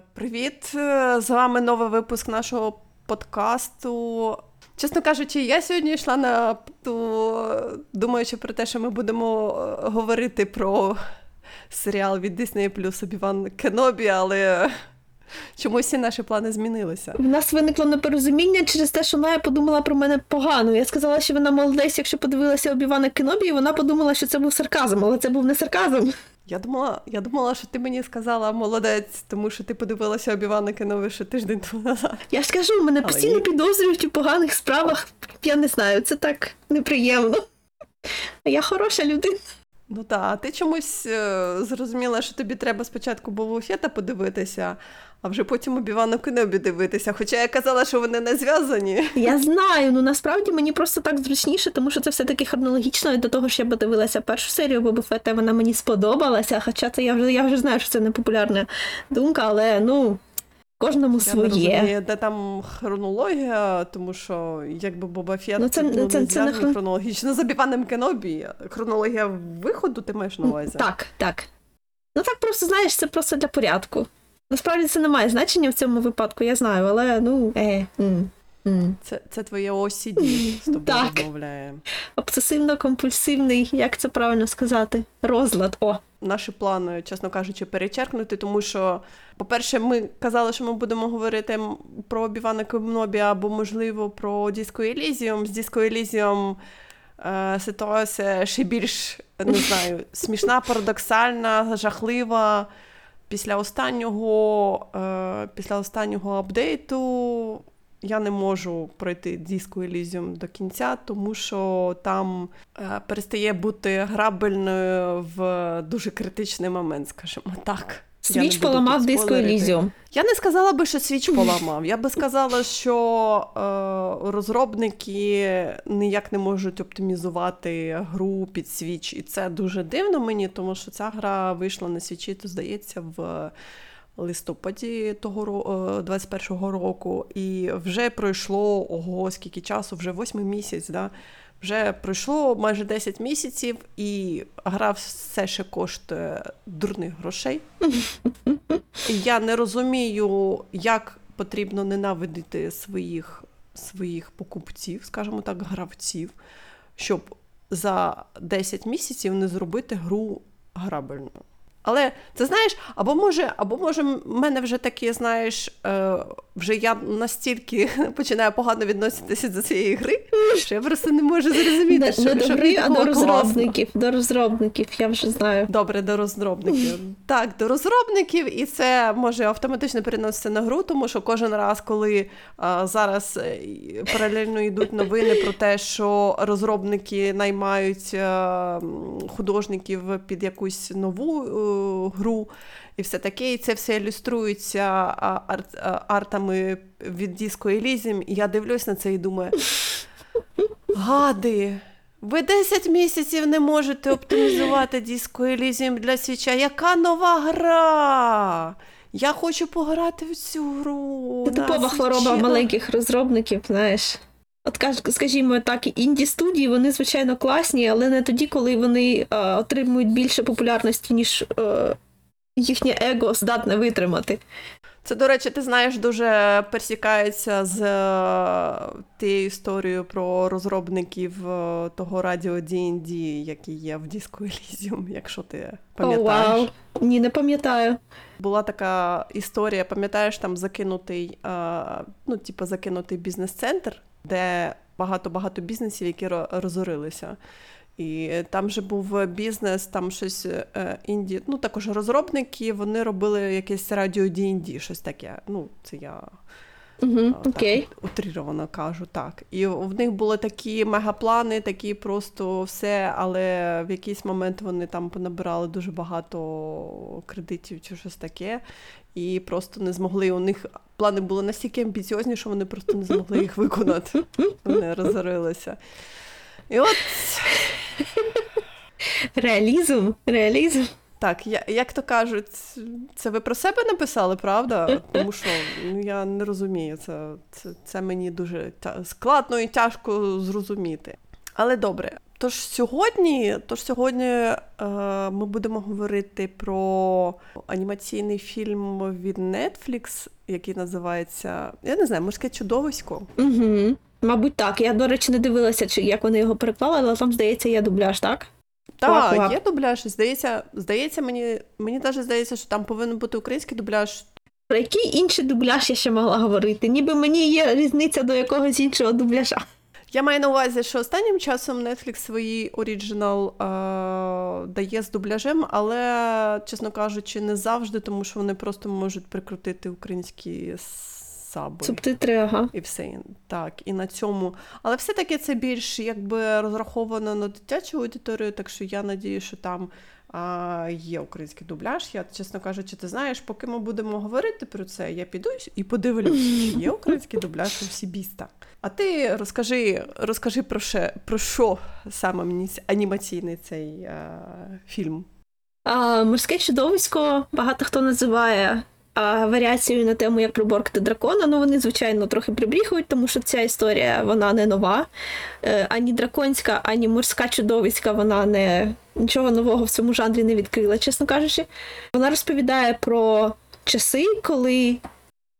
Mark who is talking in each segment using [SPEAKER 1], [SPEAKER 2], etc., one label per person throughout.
[SPEAKER 1] Привіт! Е, З вами новий випуск нашого подкасту. Чесно кажучи, я сьогодні йшла на думаючи про те, що ми будемо е, говорити про серіал від Disney Plus Обіван Кенобі, але чомусь всі наші плани змінилися.
[SPEAKER 2] В нас виникло непорозуміння через те, що Майя подумала про мене погано. Я сказала, що вона молодець, якщо подивилася Обівана Кенобі, і вона подумала, що це був сарказм, але це був не сарказм.
[SPEAKER 1] Я думала, я думала, що ти мені сказала молодець, тому що ти подивилася Обівана Кеноби ще тиждень тому назад.
[SPEAKER 2] Я ж кажу, мене
[SPEAKER 1] Але
[SPEAKER 2] постійно
[SPEAKER 1] ні.
[SPEAKER 2] підозрюють у поганих справах. Я не знаю, це так неприємно. Я хороша людина.
[SPEAKER 1] Ну так, а ти чомусь е, зрозуміла, що тобі треба спочатку було Фета подивитися, а вже потім Обівану Кенобі дивитися. Хоча я казала, що вони не зв'язані.
[SPEAKER 2] Я знаю, ну насправді мені просто так зручніше, тому що це все-таки хронологічно, і до того ж я подивилася першу серію Боба Фетта, вона мені сподобалася. Хоча це я вже я вже знаю, що це не популярна думка, але ну кожному
[SPEAKER 1] Я
[SPEAKER 2] своє.
[SPEAKER 1] розумію, де там хронологія, тому що якби Боба Фет
[SPEAKER 2] Ну, це- це-
[SPEAKER 1] не
[SPEAKER 2] це не хрон-
[SPEAKER 1] хронологічно з Обіваном Кенобі. Хронологія виходу ти маєш на увазі?
[SPEAKER 2] Так, так. Ну так просто знаєш, це просто для порядку. Насправді це не має значення в цьому випадку, я знаю, але ну. Е, м, м.
[SPEAKER 1] Це, це твоє OCD з тобою
[SPEAKER 2] Так.
[SPEAKER 1] розмовляє.
[SPEAKER 2] Обсесивно-компульсивний, як це правильно сказати? Розлад. О.
[SPEAKER 1] наші плани, чесно кажучи, перечеркнуті, тому що, по-перше, ми казали, що ми будемо говорити м- про Обівана Кенобі або, можливо, про Disco Elysium. З Disco Elysium е, ситуація ще більш, не знаю, смішна, парадоксальна, жахлива. Після останнього, е, після останнього апдейту я не можу пройти Disco Elysium до кінця, тому що там е, перестає бути грабельною в дуже критичний момент, скажімо так. Switch
[SPEAKER 2] поламав
[SPEAKER 1] Disco
[SPEAKER 2] Elysium.
[SPEAKER 1] Я не сказала би, що Switch поламав. Я би сказала, що е, розробники ніяк не можуть оптимізувати гру під Switch. І це дуже дивно мені, тому що ця гра вийшла на свічі, то здається, в листопаді того ро- е, 21-го року. І вже пройшло ого, скільки часу, вже восьмий місяць. Да? Вже пройшло майже 10 місяців, і гра все ще коштує дурних грошей. Я не розумію, як потрібно ненавидити своїх, своїх покупців, скажімо так, гравців, щоб за 10 місяців не зробити гру грабельною. Але це знаєш, або може, або може, в мене вже такі, знаєш, е, вже я настільки починаю погано відноситися до цієї гри, що я просто не можу зрозуміти,
[SPEAKER 2] Не,
[SPEAKER 1] що,
[SPEAKER 2] не до гри, а до розробників. До розробників, я вже знаю.
[SPEAKER 1] Добре, до розробників. Так, до розробників, і це може автоматично переноситися на гру, тому що кожен раз, коли а, зараз е, паралельно йдуть новини про те, що розробники наймають е, художників під якусь нову е, гру. І все таке, і це все ілюструється арт, артами від Disco Elysium, І я дивлюсь на це і думаю: гади, ви 10 місяців не можете оптимізувати Disco Elysium для свіча. Яка нова гра? Я хочу пограти в цю гру.
[SPEAKER 2] Це типова хвороба маленьких розробників, знаєш. От скажімо так, інді студії вони звичайно класні, але не тоді, коли вони е, отримують більше популярності, ніж е, їхнє его здатне витримати.
[SPEAKER 1] Це, до речі, ти знаєш, дуже пересікається з е, тією історією про розробників е, того радіо D&D, який є в Disco Elysium, якщо ти пам'ятаєш.
[SPEAKER 2] О, вау. Ні, не пам'ятаю.
[SPEAKER 1] Була така історія, пам'ятаєш, там закинутий, ну, типу, закинутий бізнес-центр, де багато-багато бізнесів, які ро- розорилися. І там же був бізнес, там щось е, інді, ну також розробники, вони робили якесь радіо D&D, щось таке. Ну, це я
[SPEAKER 2] Угу, окей.
[SPEAKER 1] Так, утріровано кажу, так. І в них були такі мегаплани, такі просто все, але в якийсь момент вони там понабирали дуже багато кредитів чи щось таке, і просто не змогли. У них плани були настільки амбіціозні, що вони просто не змогли їх виконати. Вони розорилися. І от
[SPEAKER 2] Реалізм, реалізм.
[SPEAKER 1] Так, я, як то кажуть, це ви про себе написали, правда? Тому що ну, я не розумію, це, це, це мені дуже тя- складно і тяжко зрозуміти. Але добре, Тож сьогодні, тож сьогодні е, ми будемо говорити про анімаційний фільм від Netflix, який називається Я не знаю, морське чудовисько.
[SPEAKER 2] Угу. Мабуть, так. Я, до речі, не дивилася, чи як вони його переклали, але там, здається, є дубляж, так?
[SPEAKER 1] Так,
[SPEAKER 2] лак.
[SPEAKER 1] є дубляж. Здається, здається, мені мені навіть здається, що там повинен бути український дубляж.
[SPEAKER 2] Про який інший дубляж я ще могла говорити? Ніби мені є різниця до якогось іншого дубляжа.
[SPEAKER 1] Я маю на увазі, що останнім часом Netflix свої оріджинал е, дає з дубляжем, але, чесно кажучи, не завжди, тому що вони просто можуть прикрутити українські саби.
[SPEAKER 2] Субтитри, ага.
[SPEAKER 1] І все так, і на цьому. Але все-таки це більш якби розраховано на дитячу аудиторію, так що я надію, що там а, є український дубляж. Я, чесно кажучи, ти знаєш, поки ми будемо говорити про це, я піду і подивлюсь, чи є український дубляж у Сібіста. А ти розкажи, розкажи про, ще, про що саме мені анімаційний цей а, фільм.
[SPEAKER 2] А, Морське чудовисько багато хто називає а, варіацією на тему як приборкати дракона. Ну вони, звичайно, трохи прибріхують, тому що ця історія вона не нова. Е, ані драконська, ані морська чудовиська, вона не нічого нового в цьому жанрі не відкрила, чесно кажучи. Вона розповідає про часи, коли,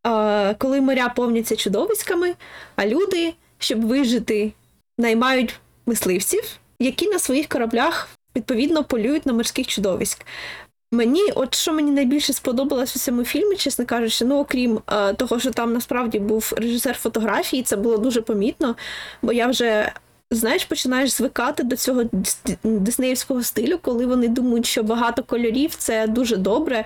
[SPEAKER 2] а, коли моря повняться чудовиськами, а люди, щоб вижити, наймають мисливців, які на своїх кораблях відповідно полюють на морських чудовиськ. Мені, от що мені найбільше сподобалось у цьому фільмі, чесно кажучи, ну окрім е, того, що там насправді був режисер фотографії, це було дуже помітно, бо я вже. Знаєш, починаєш звикати до цього диснеївського стилю, коли вони думають, що багато кольорів це дуже добре,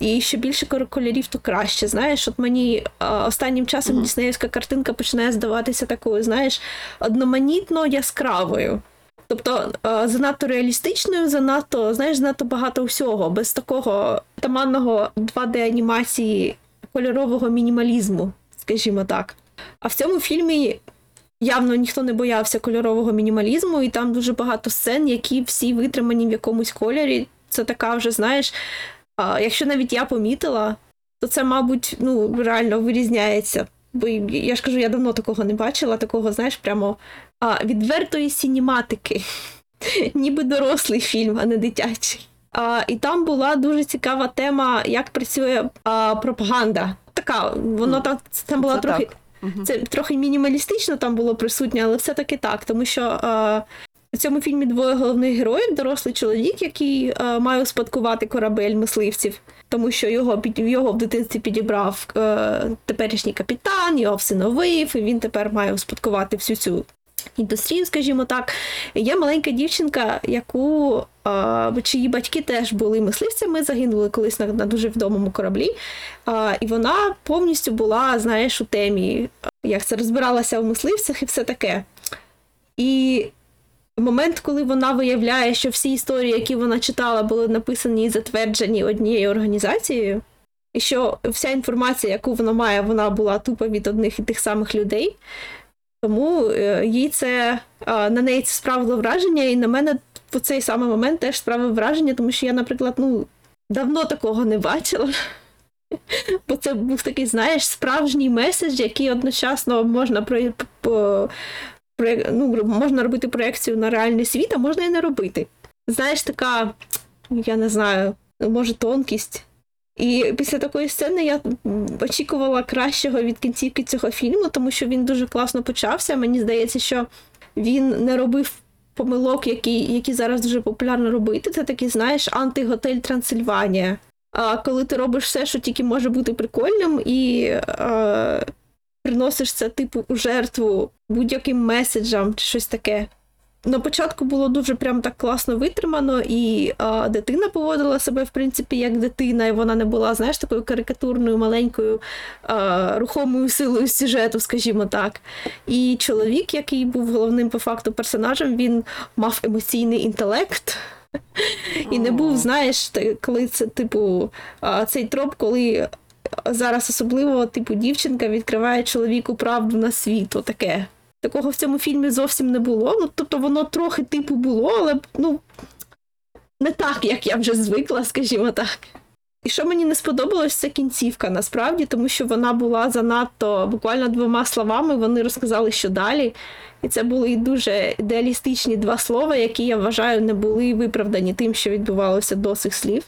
[SPEAKER 2] і що більше кольорів, то краще. Знаєш, от мені е, останнім часом
[SPEAKER 1] Мгм.
[SPEAKER 2] диснеївська картинка починає здаватися такою, знаєш, одноманітно яскравою. Тобто е, занадто реалістичною, занадто, знаєш, занадто багато всього, без такого таманного 2D-анімації кольорового мінімалізму, скажімо так. А в цьому фільмі явно ніхто не боявся кольорового мінімалізму, і там дуже багато сцен, які всі витримані в якомусь кольорі. Це така вже, знаєш, якщо навіть я помітила, то це, мабуть, ну, реально вирізняється. Бо я ж кажу, я давно такого не бачила, такого, знаєш, прямо а, відвертої сінематики. Ніби дорослий фільм, а не дитячий. А, і там була дуже цікава тема, як працює а, пропаганда. Така, воно там, там була
[SPEAKER 1] Це
[SPEAKER 2] трохи.
[SPEAKER 1] так.
[SPEAKER 2] Це трохи мінімалістично там було присутнє, але все-таки так, тому що е, у цьому фільмі двоє головних героїв: дорослий чоловік, який е, має успадкувати корабель мисливців, тому що його його в дитинстві підібрав е, теперішній капітан, його всиновив, і він тепер має успадкувати всю цю. Індустрію, скажімо так, є маленька дівчинка, яку е, чиї батьки теж були мисливцями, загинули колись на, на дуже відомому кораблі. А, і вона повністю була, знаєш, у темі, як це розбиралася в мисливцях і все таке. І момент, коли вона виявляє, що всі історії, які вона читала, були написані і затверджені однією організацією, і що вся інформація, яку вона має, вона була тупо від одних і тих самих людей. Тому е, їй це на неї це справило враження, і на мене в цей самий момент теж справив враження, тому що я, наприклад, ну, давно такого не бачила. Бо це був такий, знаєш, справжній меседж, який одночасно можна ну, можна робити проекцію на реальний світ, а можна і не робити. Знаєш, така, я не знаю, може, тонкість. І після такої сцени я очікувала кращого від кінцівки цього фільму, тому що він дуже класно почався. Мені здається, що він не робив помилок, які, які зараз дуже популярно робити. Це такий, знаєш, антиготель Трансильванія. А коли ти робиш все, що тільки може бути прикольним, і е, приносиш це типу у жертву будь-яким меседжам чи щось таке. На початку було дуже прям так класно витримано, і е, дитина поводила себе, в принципі, як дитина, і вона не була, знаєш, такою карикатурною, маленькою е, рухомою силою сюжету, скажімо так. І чоловік, який був головним по факту персонажем, він мав емоційний інтелект. І не був, знаєш, коли це, типу, цей троп, коли зараз особливо, типу, дівчинка відкриває чоловіку правду на світ, таке. Такого в цьому фільмі зовсім не було. Ну, тобто воно трохи типу було, але ну, не так, як я вже звикла, скажімо так. І що мені не сподобалось, це кінцівка насправді, тому що вона була занадто буквально двома словами. Вони розказали, що далі. І це були дуже ідеалістичні два слова, які я вважаю не були виправдані тим, що відбувалося до цих слів.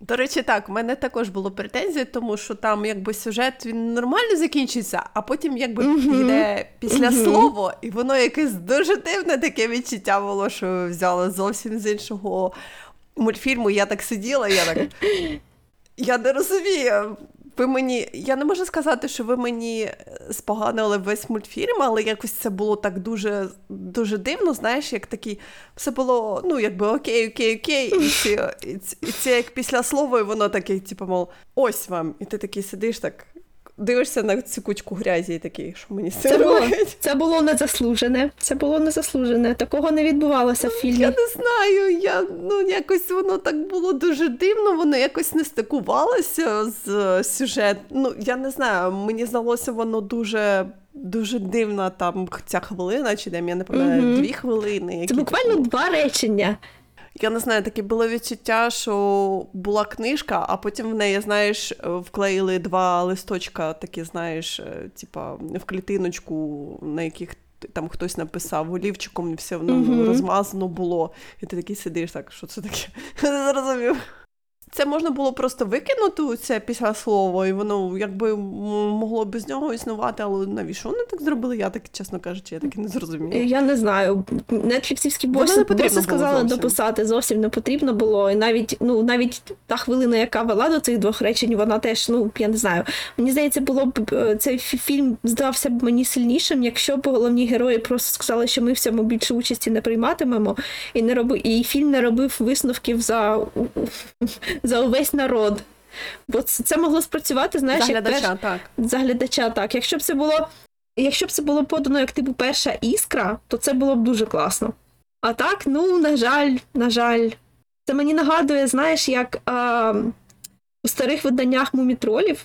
[SPEAKER 1] До речі, так, в мене також було претензії, тому що там якби сюжет він нормально закінчиться, а потім якби
[SPEAKER 2] Мгм.
[SPEAKER 1] йде після
[SPEAKER 2] Мгм.
[SPEAKER 1] слово, і воно якесь дуже дивне таке відчуття було, що взяли зовсім з іншого мультфільму. Я так сиділа, я так. Я не розумію. Ви мені, я не можу сказати, що ви мені споганили весь мультфільм, але якось це було так дуже, дуже дивно. Знаєш, як такий, все було, ну, якби окей, окей, окей, і це, і це, і це як після слова, і воно таке, типу, мов, ось вам. І ти такий сидиш, так дивишся на цю кучку грязі і такий, що мені
[SPEAKER 2] Це було, це було незаслужене. Це було незаслужене. Такого не відбувалося в фільмі.
[SPEAKER 1] Я не знаю, я ну якось воно так було дуже дивно, воно якось не стикувалося з е, сюжет. Ну я не знаю, мені здалося воно дуже. Дуже дивна там ця хвилина, чи де я не пам'ятаю,
[SPEAKER 2] Мгм.
[SPEAKER 1] дві хвилини.
[SPEAKER 2] Це буквально
[SPEAKER 1] такі-
[SPEAKER 2] два речення.
[SPEAKER 1] Я не знаю, таке було відчуття, що була книжка, а потім в неї, знаєш, вклеїли два листочка, такі, знаєш, е, типа в клітиночку, на яких там хтось написав олівчиком, все воно
[SPEAKER 2] Мгм.
[SPEAKER 1] розмазано було. І ти такий сидиш, так, що це таке? Не зрозумів. Це можна було просто викинути це після слова, і воно якби могло без нього існувати, але навіщо вони так зробили? Я так, чесно кажучи, я так і не зрозуміла.
[SPEAKER 2] Я не знаю. Нетфліксівські боси,
[SPEAKER 1] не потрібно
[SPEAKER 2] сказали
[SPEAKER 1] зовсім.
[SPEAKER 2] дописати зовсім не потрібно було. І навіть ну навіть та хвилина, яка вела до цих двох речень, вона теж, ну я не знаю. Мені здається, було б е, цей фі- фільм здався б мені сильнішим, якщо б головні герої просто сказали, що ми в цьому більше участі не прийматимемо, і не роби, і фільм не робив висновків за, за увесь народ. Бо це, могло спрацювати, знаєш, як перш-
[SPEAKER 1] так.
[SPEAKER 2] за глядача, так. Якщо б це було. Якщо б це було подано як типу перша іскра, то це було б дуже класно. А так, ну, на жаль, на жаль. Це мені нагадує, знаєш, як а, у старих виданнях мумітролів,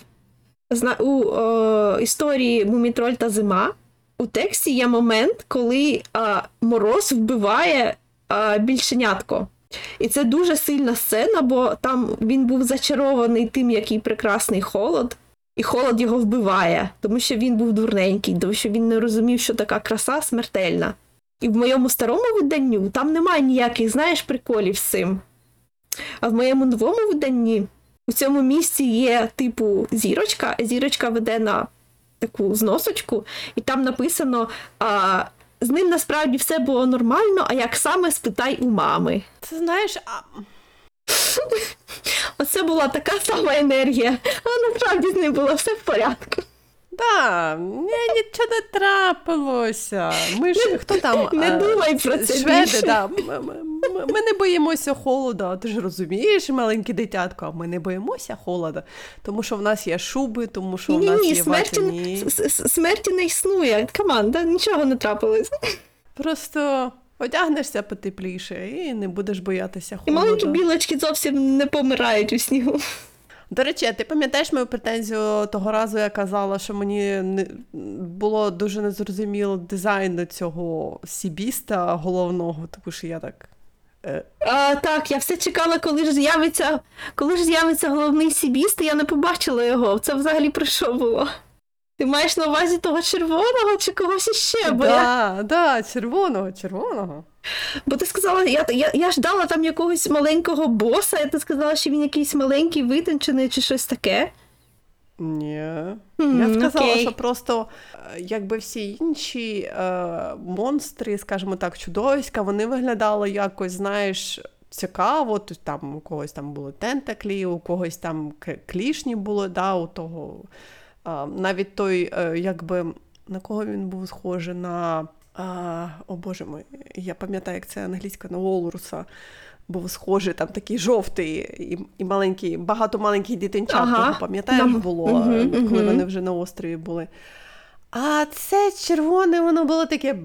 [SPEAKER 2] зна, у е, історії Мумітроль та зима, у тексті є момент, коли а, мороз вбиває а, більшенятко. І це дуже сильна сцена, бо там він був зачарований тим, який прекрасний холод, і холод його вбиває, тому що він був дурненький, тому що він не розумів, що така краса смертельна. І в моєму старому виданню там немає ніяких, знаєш, приколів з цим. А в моєму новому виданні у цьому місці є, типу, зірочка, зірочка веде на таку зносочку, і там написано: а, з ним насправді все було нормально, а як саме спитай у мами.
[SPEAKER 1] Це знаєш, а
[SPEAKER 2] Оце була така сама енергія, а насправді з ним було все в порядку.
[SPEAKER 1] Да, ні, нічого не трапилося. Ми ж хто там?
[SPEAKER 2] Не
[SPEAKER 1] е,
[SPEAKER 2] думай про це
[SPEAKER 1] Шведи, да. Ми не боїмося холода. Ти ж розумієш, маленьке дитятко, а ми не боїмося холода, тому що в нас є шуби, тому що в нас
[SPEAKER 2] ні,
[SPEAKER 1] є
[SPEAKER 2] смерті, с- смерті не існує. Команда, нічого не трапилось.
[SPEAKER 1] Просто одягнешся потепліше і не будеш боятися холода.
[SPEAKER 2] І маленькі білочки зовсім не помирають у снігу.
[SPEAKER 1] До речі, ти пам'ятаєш мою претензію того разу, я казала, що мені не було дуже незрозуміло дизайн цього сібіста головного, тому що я так.
[SPEAKER 2] А, так, я все чекала, коли ж з'явиться, коли ж з'явиться головний сібіст, і я не побачила його. Це взагалі про що було? Ти маєш на увазі того червоного чи когось іще? Бо, я,
[SPEAKER 1] да, да, червоного, червоного.
[SPEAKER 2] бо ти сказала, я, я, я ждала там якогось маленького боса, і ти сказала, що він якийсь маленький, витончений чи щось таке.
[SPEAKER 1] Ні. Я сказала,
[SPEAKER 2] окей.
[SPEAKER 1] що просто е, якби всі інші е, монстри, скажімо так, чудовиська, вони виглядали якось, знаєш, цікаво. Тут там у когось там були тентаклі, у когось там клішні були, да, у того. А, навіть той, е, якби на кого він був схожий на. А, о Боже мой, я пам'ятаю, як це англійська на Волруса. Був схожий, там такий жовтий і, і маленький, багато маленьких дітинчат,
[SPEAKER 2] Ага.
[SPEAKER 1] того, пам'ятаєш, було, uh-huh. коли
[SPEAKER 2] мгм.
[SPEAKER 1] вони вже на острові були. А це червоне, воно було таке.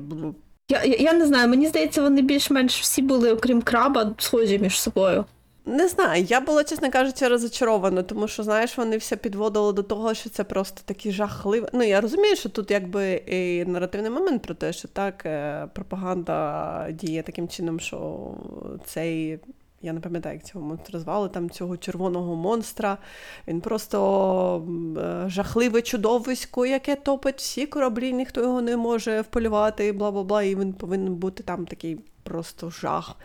[SPEAKER 2] Я, я, я не знаю, мені здається, вони більш-менш всі були, окрім краба, схожі між собою.
[SPEAKER 1] Не знаю, я була, чесно кажучи, розочарована, тому що, знаєш, вони все підводили до того, що це просто такі жахливі. Ну, я розумію, що тут якби і наративний момент про те, що так, е, пропаганда діє таким чином, що цей Я не пам'ятаю, як цього монстра звали, там цього червоного монстра. Він просто е, жахливе чудовисько, яке топить всі кораблі, ніхто його не може вполювати, бла бла бла, і він повинен бути там такий просто жах.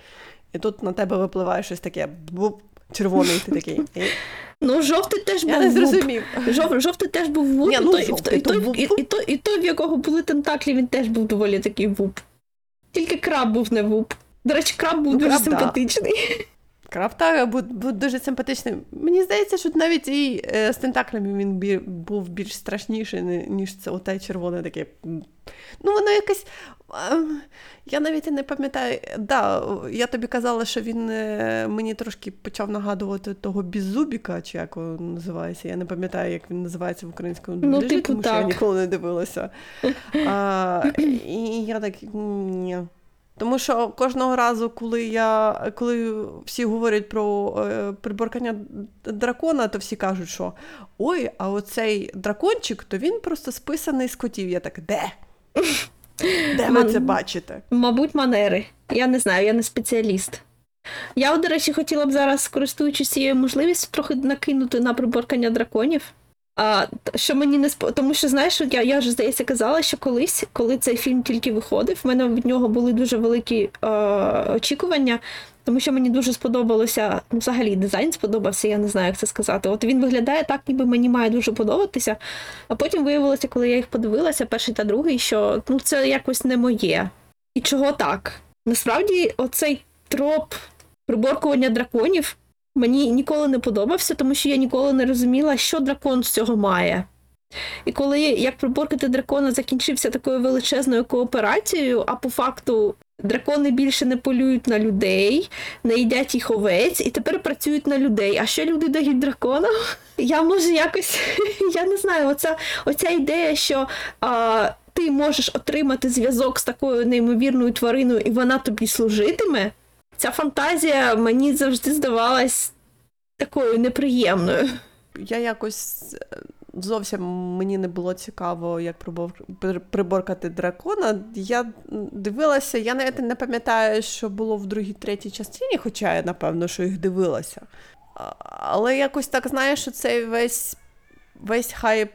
[SPEAKER 1] І тут на тебе випливає щось таке буп, червоний, ти такий. І...
[SPEAKER 2] Ну, жовтий теж
[SPEAKER 1] Я
[SPEAKER 2] був
[SPEAKER 1] не зрозумів.
[SPEAKER 2] Жов, жовтий теж був вуп,
[SPEAKER 1] Ні, ну,
[SPEAKER 2] той,
[SPEAKER 1] жовтий,
[SPEAKER 2] і, той,
[SPEAKER 1] то
[SPEAKER 2] і, і, той, і той, в якого були тентаклі, він теж був доволі такий вуп. Тільки краб був не вуп. До речі, краб був
[SPEAKER 1] Ну,
[SPEAKER 2] дуже
[SPEAKER 1] краб, да. Крафта був, був дуже симпатичним. Мені здається, що навіть і е, з тентаклями він бі, був більш страшніший, ніж це оте червоне таке. Ну, воно якесь. е, Я навіть і не пам'ятаю. Да, я тобі казала, що він е, мені трошки почав нагадувати того Беззубіка, чи як він називається. Я не пам'ятаю, як він називається в українському
[SPEAKER 2] Ну,
[SPEAKER 1] дубляжі,
[SPEAKER 2] типу,
[SPEAKER 1] тому що я ніколи не дивилася. А, і я так. Ні. Тому що кожного разу, коли я коли всі говорять про е, приборкання дракона, то всі кажуть, що ой, а оцей дракончик, то він просто списаний з котів. Я так, де? Де ви це бачите?
[SPEAKER 2] Мабуть, манери. Я не знаю, я не спеціаліст. Я, до речі, хотіла б зараз, користуючись цією можливістю, трохи накинути на приборкання драконів. А, що мені не спо... Тому що, знаєш, я, я вже здається казала, що колись, коли цей фільм тільки виходив, в мене від нього були дуже великі е, очікування, тому що мені дуже сподобалося, ну, взагалі, дизайн сподобався, я не знаю, як це сказати. От він виглядає так, ніби мені має дуже подобатися. А потім виявилося, коли я їх подивилася, перший та другий, що ну, це якось не моє. І чого так? Насправді, оцей троп приборкування драконів мені ніколи не подобався, тому що я ніколи не розуміла, що дракон з цього має. І коли як приборкати дракона закінчився такою величезною кооперацією, а по факту дракони більше не полюють на людей, не їдять їх овець і тепер працюють на людей. А що люди дають драконам? Я може якось, я не знаю, оця, оця ідея, що а, ти можеш отримати зв'язок з такою неймовірною твариною, і вона тобі служитиме. Ця фантазія мені завжди здавалась такою неприємною.
[SPEAKER 1] Я якось е, зовсім мені не було цікаво, як приборкати дракона. Я дивилася, я навіть не пам'ятаю, що було в другій, третій частині, хоча я напевно, що їх дивилася. Але якось так знаєш, що цей весь, весь хайп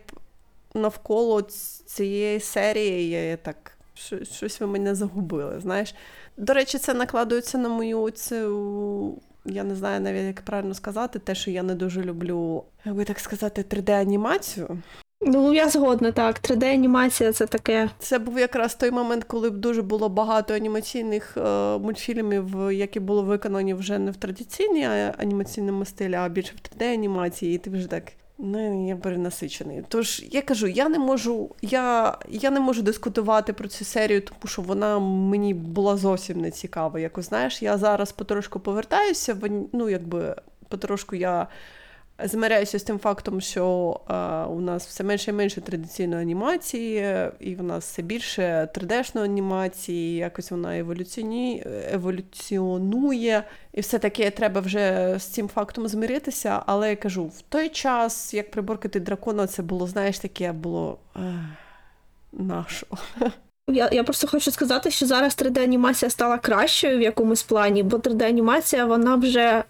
[SPEAKER 1] навколо цієї серії, я так. Що- Щось ви мене загубили, знаєш. До речі, це накладується на мою цю я не знаю навіть, як правильно сказати, те, що я не дуже люблю, як би так сказати, 3D-анімацію.
[SPEAKER 2] Ну, я згодна, так. 3D-анімація це таке.
[SPEAKER 1] Це був якраз той момент, коли б дуже було багато анімаційних е, мультфільмів, які були виконані вже не в традиційній анімаційному стилі, а більше в 3D-анімації, і ти вже так. Ну, я перенасичений. Тож я кажу, я не можу, я, я не можу дискутувати про цю серію, тому що вона мені була зовсім не цікава. Якось знаєш, я зараз потрошку повертаюся, ну якби потрошку я змиряюся з тим фактом, що е, у нас все менше і менше традиційної анімації, і в нас все більше 3D-шної анімації, якось вона еволюціоні... еволюціонує, і все таке треба вже з цим фактом змиритися. Але я кажу, в той час, як приборкати дракона, це було, знаєш, таке було ех, нашо.
[SPEAKER 2] Я, я просто хочу сказати, що зараз 3D-анімація стала кращою в якомусь плані, бо 3D-анімація вона вже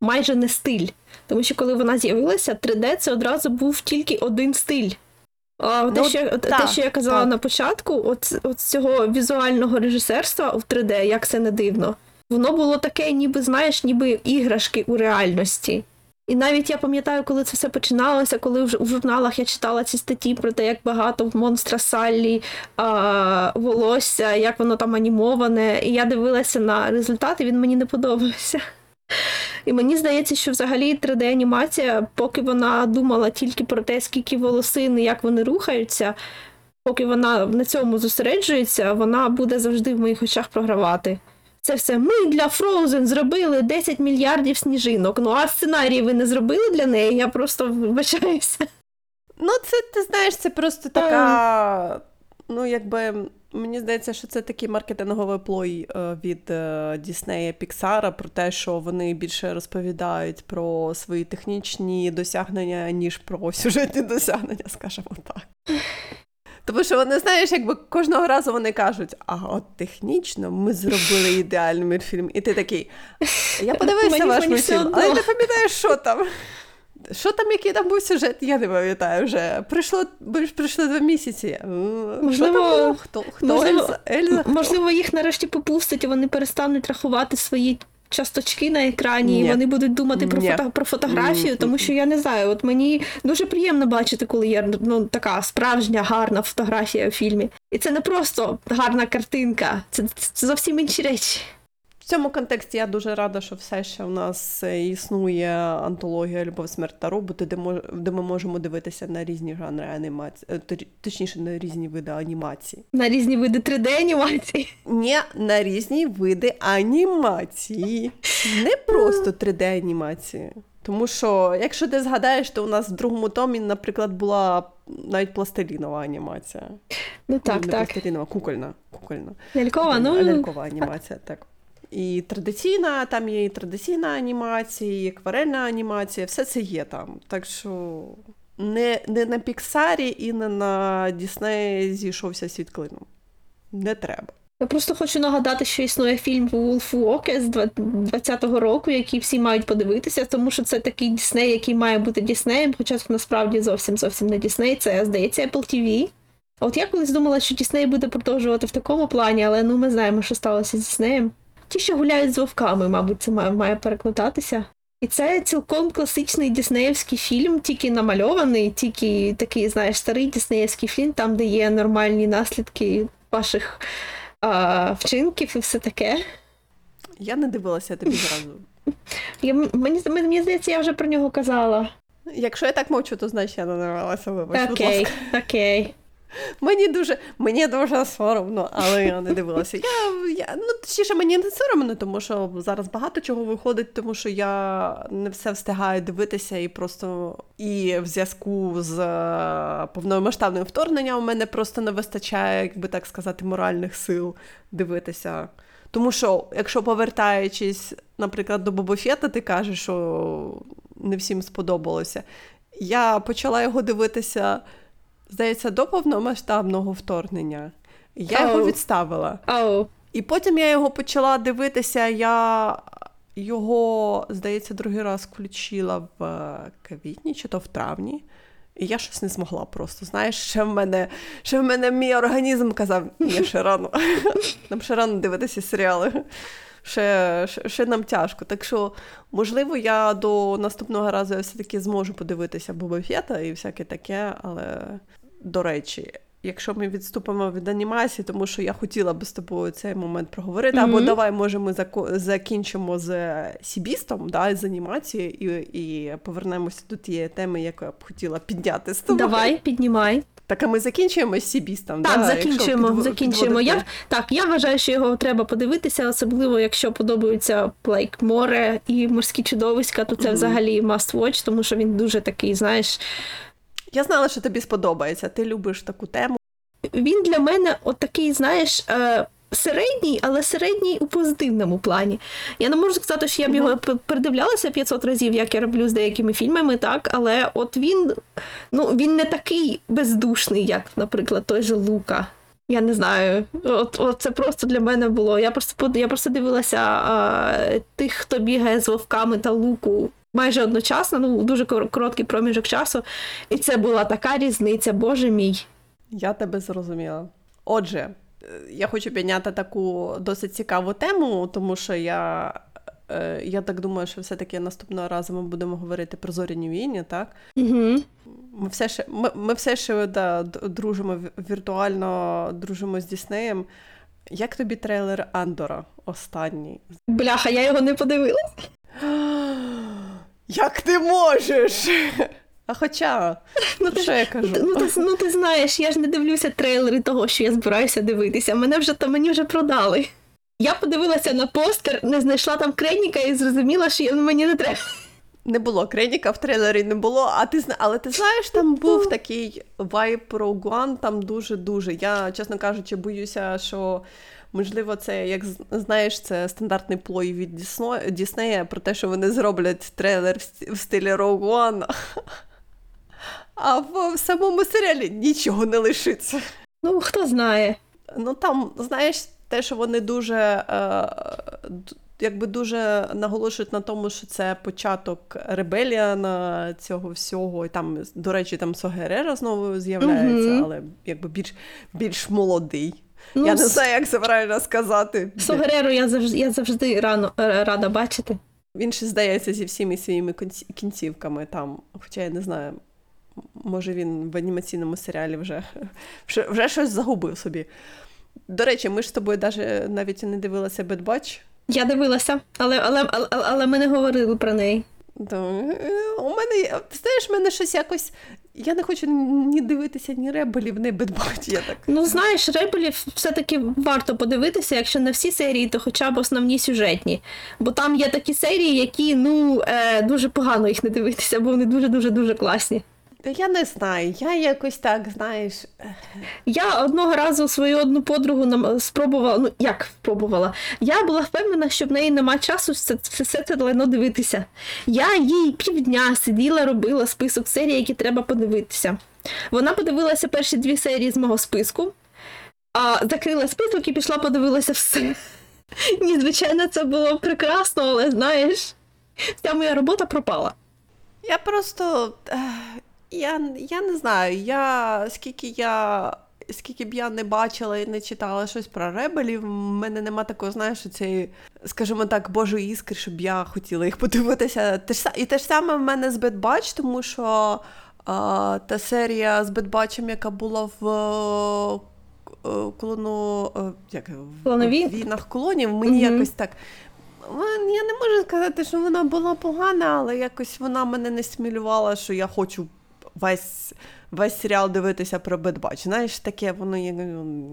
[SPEAKER 2] майже не стиль. Тому що коли вона з'явилася, 3D це одразу був тільки один стиль. А те,
[SPEAKER 1] Ну,
[SPEAKER 2] що, те, що я казала
[SPEAKER 1] так.
[SPEAKER 2] на початку, от, от цього візуального режисерства в 3D, як це не дивно, воно було таке, ніби, знаєш, ніби іграшки у реальності. І навіть я пам'ятаю, коли це все починалося, коли в журналах я читала ці статті про те, як багато в монстра Саллі а, волосся, як воно там анімоване. І я дивилася на результати, він мені не подобався. І мені здається, що взагалі 3D-анімація, поки вона думала тільки про те, скільки волосин і як вони рухаються, поки вона на цьому зосереджується, вона буде завжди в моїх очах програвати. Це все ми для Frozen зробили 10 мільярдів сніжинок. Ну а сценарії ви не зробили для неї, я просто вибачаюся.
[SPEAKER 1] Ну, це ти знаєш, це просто така. Ну, якби мені здається, що це такий маркетинговий плой е, від е, Діснея Піксара про те, що вони більше розповідають про свої технічні досягнення, ніж про сюжетні досягнення, скажімо так. Тому що вони, знаєш, якби кожного разу вони кажуть, а от технічно ми зробили ідеальний мультфільм. І ти такий, я подивився ваш мультфільм, але не пам'ятаєш, що там. Що там, який там був сюжет, я не пам'ятаю вже. Прийшло, прийшли два місяці. М, Що
[SPEAKER 2] Можливо,
[SPEAKER 1] там було? Хто, хто
[SPEAKER 2] можливо,
[SPEAKER 1] Ельза? Ельза?
[SPEAKER 2] М- Можливо, їх нарешті попустять, і вони перестануть рахувати свої часточки на екрані,
[SPEAKER 1] Ні.
[SPEAKER 2] і вони будуть думати про, фото, про фотографію, тому що я не знаю, от мені дуже приємно бачити, коли є ну, така справжня гарна фотографія у фільмі. І це не просто гарна картинка, це, це зовсім інші речі.
[SPEAKER 1] В цьому контексті я дуже рада, що все ще в нас е, існує антологія Любов, смерть та роботи, де, мож, де ми можемо дивитися на різні жанри анімації, е, точніше на різні види анімації.
[SPEAKER 2] На різні види 3D-анімації.
[SPEAKER 1] Ні, на різні види анімації. Не просто 3D-анімації. Тому що, якщо ти згадаєш, то у нас в другому томі, наприклад, була навіть пластилінова анімація.
[SPEAKER 2] Ну так,
[SPEAKER 1] не
[SPEAKER 2] так.
[SPEAKER 1] пластилінова, кукольна. кукольна.
[SPEAKER 2] Лялькова, ну
[SPEAKER 1] Лялькова анімація, так. І традиційна, там є і традиційна анімація, і акварельна анімація, все це є там. Так що не, не на Піксарі і не на Діснеї зійшовся світ клином. Не треба.
[SPEAKER 2] Я просто хочу нагадати, що існує фільм Wolf Walker з 20-го року, який всі мають подивитися, тому що це такий Дісней, який має бути Діснеєм, хоча це насправді зовсім зовсім не Дісней, це, здається, Apple TV. От я колись думала, що Дісней буде продовжувати в такому плані, але ну ми знаємо, що сталося з Діснеєм. Ті, що гуляють з вовками, мабуть, це має, має перекладатися. І це цілком класичний діснеївський фільм, тільки намальований, тільки такий, знаєш, старий діснеївський фільм, там, де є нормальні наслідки ваших а, вчинків і все таке.
[SPEAKER 1] Я не дивилася тобі зразу.
[SPEAKER 2] Я, мені, мені здається, я вже про нього казала.
[SPEAKER 1] Якщо я так мовчу, то значить я не дивилася, вибач, будь
[SPEAKER 2] Окей,
[SPEAKER 1] ласка.
[SPEAKER 2] окей.
[SPEAKER 1] Мені дуже, мені дуже соромно, але я не дивилася. Я, я, ну, точніше, мені не соромно, тому що зараз багато чого виходить, тому що я не все встигаю дивитися, і просто і в зв'язку з е, повномасштабним вторгненням у мене просто не вистачає, як би так сказати, моральних сил дивитися. Тому що, якщо повертаючись, наприклад, до Бобофета, ти кажеш, що не всім сподобалося. Я почала його дивитися здається, до повномасштабного вторгнення. Я його відставила.
[SPEAKER 2] Оу,
[SPEAKER 1] І потім я його почала дивитися. Я його, здається, другий раз включила в квітні чи то в травні. І я щось не змогла просто. Знаєш, ще в мене, ще в мене мій організм казав, ні, ще рано. Нам ще рано дивитися серіали. Ще, ще, ще нам тяжко. Так що, можливо, я до наступного разу я все-таки зможу подивитися Боба Фета і всяке таке, але до речі, якщо ми відступимо від анімації, тому що я хотіла би з тобою цей момент проговорити, або
[SPEAKER 2] Мгм.
[SPEAKER 1] давай, може, ми закінчимо з Сібістом, да, з анімацією, і, і повернемося до тієї теми, яку я б хотіла підняти з тобою.
[SPEAKER 2] давай, піднімай.
[SPEAKER 1] Так, а ми закінчуємо з Сібістом,
[SPEAKER 2] Так,
[SPEAKER 1] да,
[SPEAKER 2] закінчуємо,
[SPEAKER 1] підво-
[SPEAKER 2] закінчуємо. Я, так, я вважаю, що його треба подивитися, особливо якщо подобаються like, море і морські чудовиська, то це
[SPEAKER 1] Мгм.
[SPEAKER 2] взагалі must watch, тому що він дуже такий, знаєш,
[SPEAKER 1] Я знала, що тобі сподобається. Ти любиш таку тему.
[SPEAKER 2] він для мене от такий, знаєш, е, середній, але середній у позитивному плані. Я не можу сказати, що я б його передивлялася 500 разів, як я роблю з деякими фільмами, так, але от він, ну, він не такий бездушний, як, наприклад, той же Лука. Я не знаю, от, от це просто для мене було. Я просто я просто дивилася а, тих, хто бігає з вовками та луку майже одночасно, ну дуже короткий проміжок часу. І це була така різниця, боже мій.
[SPEAKER 1] Я тебе зрозуміла. Отже, е, я хочу підняти таку досить цікаву тему, тому що я, е, я так думаю, що все-таки наступного разу ми будемо говорити про зоряні війни, так?
[SPEAKER 2] Угу.
[SPEAKER 1] Ми все ще, ми, ми все ще да, дружимо віртуально дружимо з Діснеєм. Як тобі трейлер Андора останній?
[SPEAKER 2] Бляха, я його не подивилася.
[SPEAKER 1] Як ти можеш? А хоча,
[SPEAKER 2] Ну, ти,
[SPEAKER 1] що я кажу?
[SPEAKER 2] ну, ти, ну ти знаєш, я ж не дивлюся трейлери того, що я збираюся дивитися. Мене вже то мені вже продали. Я подивилася на постер, не знайшла там Креніка і зрозуміла, що я- мені не треба.
[SPEAKER 1] Не було Креніка в трейлері, не було. А ти зна- але ти знаєш, там був такий вайб Rogue One, там дуже-дуже. Я, чесно кажучи, боюся, що можливо це, як знаєш, це стандартний плой від Дісно- Діснея про те, що вони зроблять трейлер в стилі Rogue One. а в самому серіалі нічого не лишиться.
[SPEAKER 2] Ну, хто знає.
[SPEAKER 1] Ну там, знаєш, те, що вони дуже е, якби дуже наголошують на тому, що це початок ребелія на цього всього. І там, до речі, там Согерера знову з'являється,
[SPEAKER 2] Мгм.
[SPEAKER 1] але якби більш, більш молодий.
[SPEAKER 2] Ну,
[SPEAKER 1] Я не
[SPEAKER 2] с-
[SPEAKER 1] знаю, як це правильно сказати.
[SPEAKER 2] Согереру я завжди, я завжди рано, е, рада бачити.
[SPEAKER 1] Він ще здається зі всіми своїми кінцівками там. Хоча я не знаю, може він в анімаційному серіалі вже, вже, вже щось загубив собі. До речі, ми ж з тобою даже навіть не дивилися Batch.
[SPEAKER 2] Я дивилася, але, але, але, але ми не говорили про неї.
[SPEAKER 1] То, е, у мене, знаєш, в мене щось якось. Я не хочу ні дивитися, ні ребелів, ні бедбаті. Я так.
[SPEAKER 2] Ну, знаєш, ребелів все-таки варто подивитися, якщо не всі серії, то хоча б основні сюжетні. Бо там є такі серії, які ну е, дуже погано їх не дивитися, бо вони дуже-дуже дуже класні.
[SPEAKER 1] Я не знаю, я якось так, знаєш.
[SPEAKER 2] Я одного разу свою одну подругу нам спробувала. Ну як спробувала? Я була впевнена, що в неї нема часу все, все, все це лайно дивитися. Я їй півдня сиділа, робила список серій, які треба подивитися. Вона подивилася перші дві серії з мого списку, а закрила список і пішла подивилася все. Ні, звичайно, це було прекрасно, але знаєш, вся моя робота пропала.
[SPEAKER 1] Я просто. Я, я не знаю, я скільки я. Скільки б я не бачила і не читала щось про ребелів, в мене нема такого, знаєш, цієї, скажімо так, божої іскри, щоб я хотіла їх подивитися. Те ж, і те ж саме в мене з Бетбач, тому що а, та серія з Бетбачем, яка була в е, колону, е, як, в
[SPEAKER 2] Клонові?
[SPEAKER 1] в війнах колонів, мені
[SPEAKER 2] Мгм.
[SPEAKER 1] якось так. Я не можу сказати, що вона була погана, але якось вона мене не смілювала, що я хочу весь, весь серіал дивитися про Бетбач. Знаєш, таке воно є.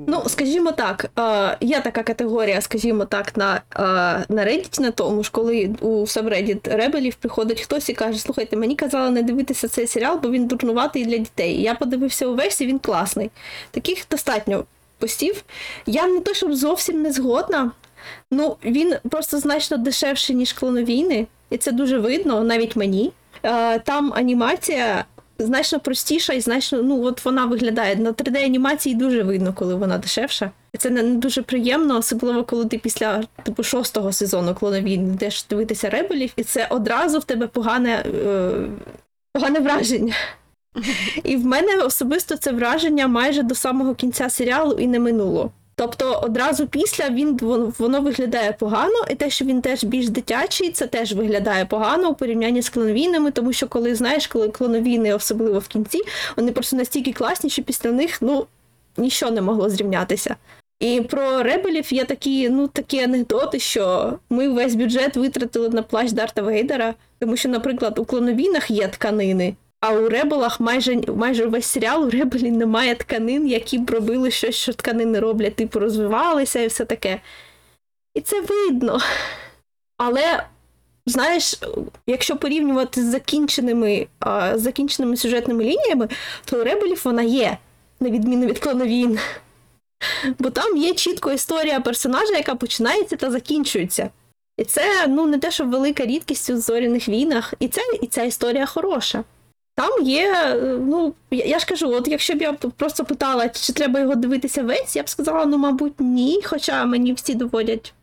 [SPEAKER 2] Ну, скажімо так, е, є така категорія, скажімо так, на, е, на Reddit на тому ж, коли у сабреддіт Ребелів приходить хтось і каже: слухайте, мені казали не дивитися цей серіал, бо він дурнуватий для дітей. Я подивився увесь, і він класний. Таких достатньо постів. Я не то, щоб зовсім не згодна. Ну, він просто значно дешевший, ніж клоновійни, і це дуже видно, навіть мені. Е, Там анімація значно простіша і значно, ну от вона виглядає на 3D-анімації дуже видно, коли вона дешевша. Це не дуже приємно, особливо коли ти після типу шостого сезону клоновійн йдеш дивитися ребелів, і це одразу в тебе погане, е, погане враження. І в мене особисто це враження майже до самого кінця серіалу і не минуло. Тобто одразу після він воно, виглядає погано, і те, що він теж більш дитячий, це теж виглядає погано у порівнянні з клоновійними, тому що коли знаєш, коли клоновійни, особливо в кінці, вони просто настільки класні, що після них ну нічого не могло зрівнятися. І про ребелів є такі, ну, такі анекдоти, що ми весь бюджет витратили на плащ Дарта Вейдера, тому що, наприклад, у клоновійнах є тканини, а у ребелах майже, майже весь серіал у ребелі немає тканин, які б робили щось, що тканини роблять, типу розвивалися і все таке. І це видно. Але, знаєш, якщо порівнювати з закінченими, а, з закінченими сюжетними лініями, то у ребелів вона є, на відміну від клоновійн. Бо там є чітко історія персонажа, яка починається та закінчується. І це ну, не те, що велика рідкість у зоряних війнах, і, це, і ця історія хороша. Там є, е, ну, я, ж кажу, от якщо б я просто питала, чи треба його дивитися весь, я б сказала, ну, мабуть, ні, хоча мені всі доводять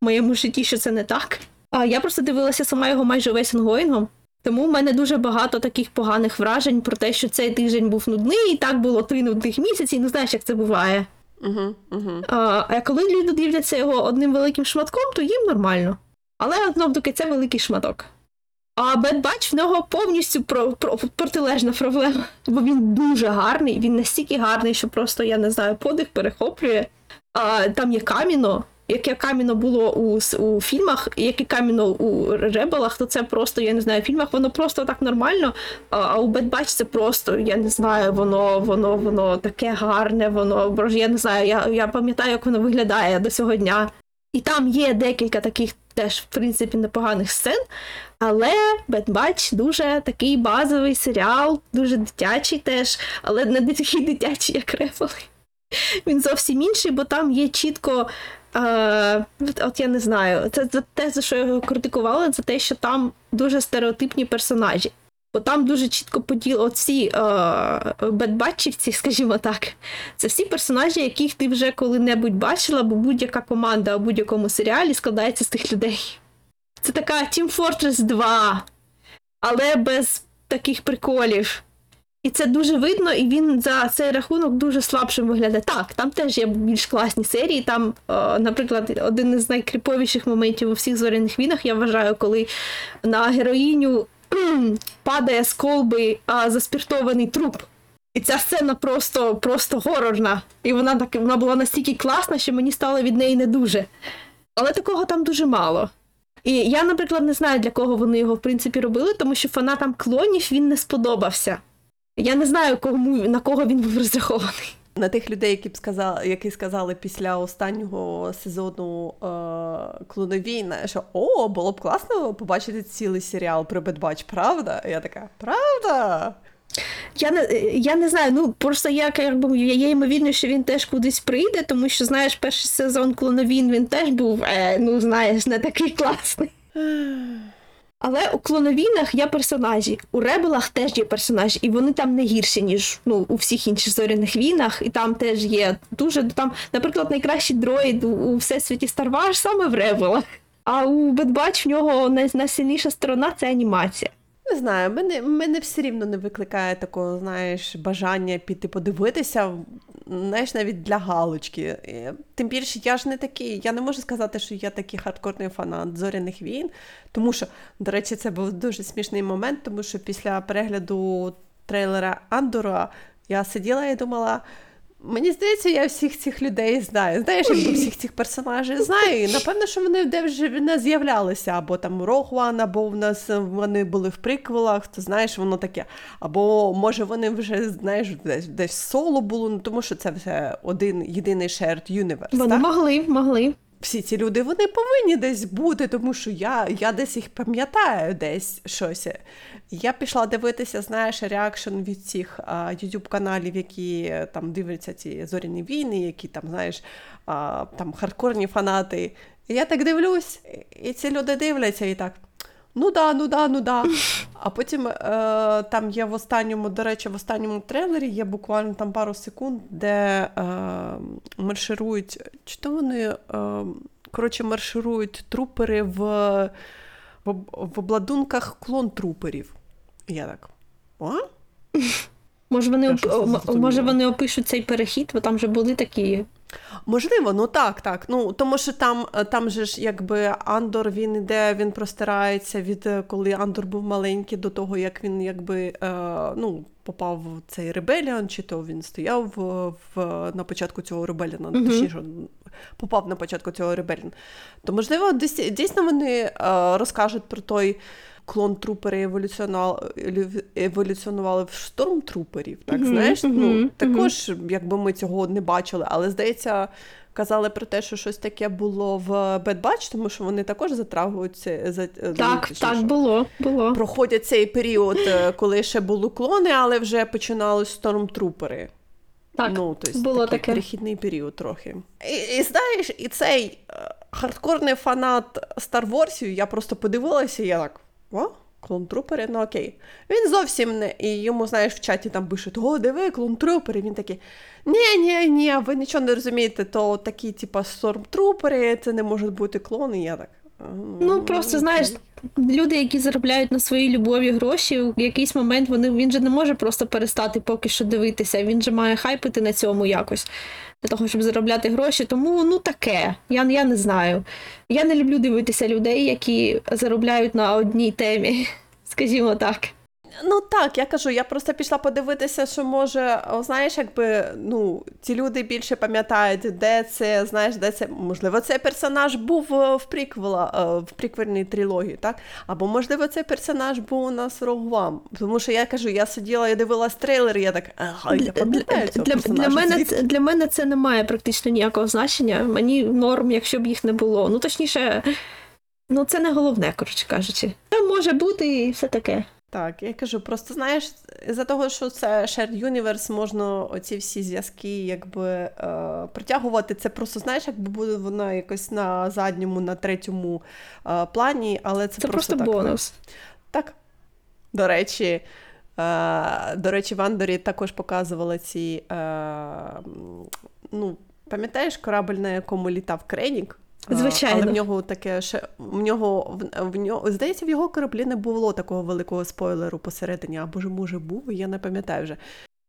[SPEAKER 2] в моєму житті, що це не так. А я просто дивилася сама його майже весь онгоїнгом. Тому в мене дуже багато таких поганих вражень про те, що цей тиждень був нудний, і так було три нудних місяці, ну знаєш, як це буває.
[SPEAKER 1] Угу, угу.
[SPEAKER 2] А, а коли люди дивляться його одним великим шматком, то їм нормально. Але знов таки це великий шматок. А Batch в нього повністю про, про, протилежна проблема. Бо він дуже гарний, він настільки гарний, що просто, я не знаю, подих перехоплює. А, там є каміно. Яке каміно було у, у фільмах, яке каміно у ребелах, то це просто, я не знаю, в фільмах воно просто так нормально. А, а у Batch це просто, я не знаю, воно, воно, воно таке гарне, воно, боже, я не знаю, я, я пам'ятаю, як воно виглядає до цього дня. І там є декілька таких теж, в принципі, непоганих сцен, але Бетбач дуже такий базовий серіал, дуже дитячий теж, але не такий дитячий, як Рефали. Він зовсім інший, бо там є чітко. Е, от- я не знаю, це, за те, за що його критикувала, це те, що там дуже стереотипні персонажі. Бо там дуже чітко поділ оці е, бедбатчівці, скажімо так. Це всі персонажі, яких ти вже коли-небудь бачила, бо будь-яка команда у будь-якому серіалі складається з тих людей. Це така Team Fortress 2, але без таких приколів. І це дуже видно, і він за цей рахунок дуже слабшим виглядає. Так, там теж є більш класні серії. Там, е, наприклад, один із найкріповіших моментів у всіх зоряних війнах, я вважаю, коли на героїню падає з колби а, заспіртований труп. І ця сцена просто, просто горорна. І вона так вона була настільки класна, що мені стало від неї не дуже. Але такого там дуже мало. І я, наприклад, не знаю, для кого вони його в принципі робили, тому що фанатам клонів він не сподобався. Я не знаю, кому, на кого він був розрахований.
[SPEAKER 1] На тих людей, які б сказали, які сказали після останнього сезону е, клоновійна, що о, було б класно побачити цілий серіал про Бедбач, правда? Я така, правда?
[SPEAKER 2] Я не, я не знаю, ну просто я якби я є ймовірно, що він теж кудись прийде, тому що знаєш, перший сезон клоновін він теж був, е, ну знаєш, не такий класний. Але у клоновійнах є персонажі, у ребелах теж є персонажі, і вони там не гірші, ніж ну, у всіх інших зоряних війнах, і там теж є дуже там, наприклад, найкращий дроїд у всесвіті Star Wars саме в ребелах. А у Бедбач в нього найсильніша сторона це анімація.
[SPEAKER 1] Не знаю, мене, мене все рівно не викликає такого, знаєш, бажання піти подивитися, знаєш, навіть для галочки. Тим більше, я ж не такий, я не можу сказати, що я такий хардкорний фанат зоряних війн, тому що, до речі, це був дуже смішний момент, тому що після перегляду трейлера Андора я сиділа і думала. Мені здається, я всіх цих людей знаю. Знаєш, якби всіх цих персонажів знаю. І напевно, що вони де вже не з'являлися, або там Рохван, або в нас вони були в приквелах, то знаєш, воно таке. Або може вони вже знаєш, десь десь соло було, ну тому що це все один єдиний shared universe.
[SPEAKER 2] Вони
[SPEAKER 1] так?
[SPEAKER 2] могли, могли.
[SPEAKER 1] Всі ці люди вони повинні десь бути, тому що я, я десь їх пам'ятаю, десь щось. Я пішла дивитися, знаєш, reaction від цих YouTube каналів, які е, там дивляться ці зоряні війни, які там, знаєш, а, там хардкорні фанати. Я так дивлюсь, і ці люди дивляться і так. Ну да, ну да, ну да. А потім е, там є в останньому, до речі, в останньому трейлері є буквально там пару секунд, де е, марширують, чи то вони е, коротше марширують трупери в, в, в обладунках клон труперів. Я так. О?
[SPEAKER 2] Може, вони, оп- о, може, вони опишуть цей перехід, бо там вже були такі.
[SPEAKER 1] Можливо, ну так, так. Ну тому що там, е, там же ж якби Андор він іде, він простирається від е, коли Андор був маленький до того, як він якби е, ну, попав в цей ребеліон, чи то він стояв в, в на початку цього ребеліона,
[SPEAKER 2] Мгм.
[SPEAKER 1] точніше, попав на початку цього ребеліону. То можливо, десь дійсно вони е, розкажуть про той. Клон трупери еволюціонували, в штормтруперів, так
[SPEAKER 2] Мгм,
[SPEAKER 1] знаєш? ну,
[SPEAKER 2] мгм.
[SPEAKER 1] також, якби ми цього не бачили, але здається, казали про те, що щось таке було в Batch, тому що вони також затрагують це за ну,
[SPEAKER 2] Так,
[SPEAKER 1] точніше,
[SPEAKER 2] так, було, було.
[SPEAKER 1] проходять цей період, е, коли ще були клони, але вже починали штормтрупери.
[SPEAKER 2] Так,
[SPEAKER 1] ну, тобто
[SPEAKER 2] було
[SPEAKER 1] такий
[SPEAKER 2] таке.
[SPEAKER 1] перехідний період трохи. І, і знаєш, і цей е, хардкорний фанат Star Wars, я просто подивилася, і я так. О, клон-трупери, ну окей. Він зовсім не. І йому, знаєш, в чаті там пишуть: О, диви, клон-трупери. Він такий: ні, ні, ні, ви нічого не розумієте, то такі, типа, стормтрупери, це не можуть бути клони. Я так.
[SPEAKER 2] Ну, просто знаєш, люди, які заробляють на своїй любові гроші, в якийсь момент вони, він же не може просто перестати поки що дивитися. Він же має хайпити на цьому якось для того, щоб заробляти гроші. Тому ну таке. Я, я не знаю. Я не люблю дивитися людей, які заробляють на одній темі, скажімо так.
[SPEAKER 1] Ну так, я кажу, я просто пішла подивитися, що може, о, знаєш, якби ну, ці люди більше пам'ятають, де це, знаєш, де це. Можливо, цей персонаж був е, в приквела, е, в приквельній трилогії, так? Або, можливо, цей персонаж був у нас One. Тому що я кажу, я сиділа і дивилась трейлер, і я так, ага, я пам'ятаю цього
[SPEAKER 2] для, для, мене, це- для мене це не має практично ніякого значення. Мені норм, якщо б їх не було. Ну, точніше, ну це не головне, коротше кажучи. Це може бути і все таке.
[SPEAKER 1] Так, я кажу, просто знаєш, за того, що це shared universe, можна оці всі зв'язки якби е, притягувати. Це просто, знаєш, якби буде вона якось на задньому, на третьому е, плані, але це,
[SPEAKER 2] Це просто,
[SPEAKER 1] так.
[SPEAKER 2] бонус.
[SPEAKER 1] Так. До речі, е, до речі, в Андорі також показували ці. Е, ну, пам'ятаєш корабль, на якому літав Кренік? Е,
[SPEAKER 2] Звичайно.
[SPEAKER 1] Але в нього таке ще в нього в, в нього здається, в його кораблі не було такого великого спойлеру посередині, або ж може був, я не пам'ятаю вже.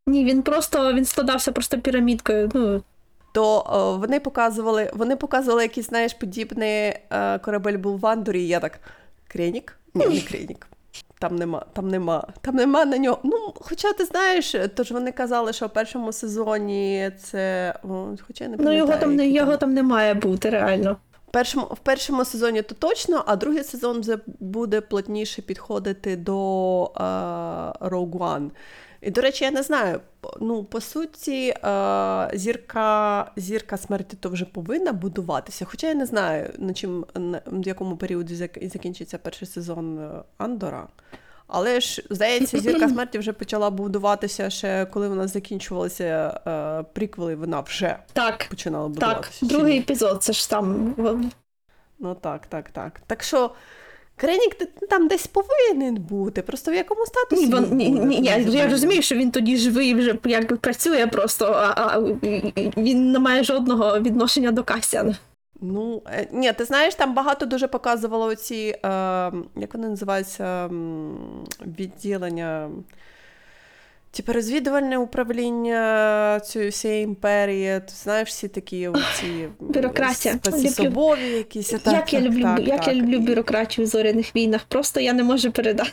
[SPEAKER 2] Ні, він просто він складався просто пірамідкою. Ну,
[SPEAKER 1] То о, вони показували, вони показували якийсь, знаєш, подібний е, корабель був в Андорі, і я так Кренік? Ні, не Кренік. Там нема, там нема, там нема на нього. Ну, хоча ти знаєш, то ж вони казали, що в першому сезоні це. О, хоча я не
[SPEAKER 2] ну його там не його там не має бути, реально.
[SPEAKER 1] В першому, в першому сезоні то точно, а другий сезон вже буде плотніше підходити до е, Rogue One. І, до речі, я не знаю. Ну, по суті, е, зірка, зірка смерті то вже повинна будуватися. Хоча я не знаю, на чим на в якому періоді зак- закінчиться перший сезон е, Андора. Але ж, здається, зірка смерті вже почала будуватися ще коли в нас закінчувалися е, приквели, вона вже
[SPEAKER 2] Так,
[SPEAKER 1] починала
[SPEAKER 2] так.
[SPEAKER 1] будуватися. чи
[SPEAKER 2] Другий епізод, це ж там.
[SPEAKER 1] Ну так, так, так. Так що Кренік там десь повинен бути, просто в якому статусі.
[SPEAKER 2] Ні,
[SPEAKER 1] він
[SPEAKER 2] ні,
[SPEAKER 1] буде,
[SPEAKER 2] ні, я, я розумію, що він тоді живий, вже як працює просто, а, а він не має жодного відношення до Касяна.
[SPEAKER 1] Ну, е, ні, ти знаєш, там багато дуже показувало ці, е, як вони називаються, м, відділення. Типу розвідувальне управління цієї всієї імперії, ти знаєш всі такі ці
[SPEAKER 2] Бюрократія.
[SPEAKER 1] спецособові якісь. Так,
[SPEAKER 2] як я
[SPEAKER 1] так,
[SPEAKER 2] люблю,
[SPEAKER 1] так,
[SPEAKER 2] як
[SPEAKER 1] так.
[SPEAKER 2] я люблю бюрократію в зоряних війнах, просто я не можу передати.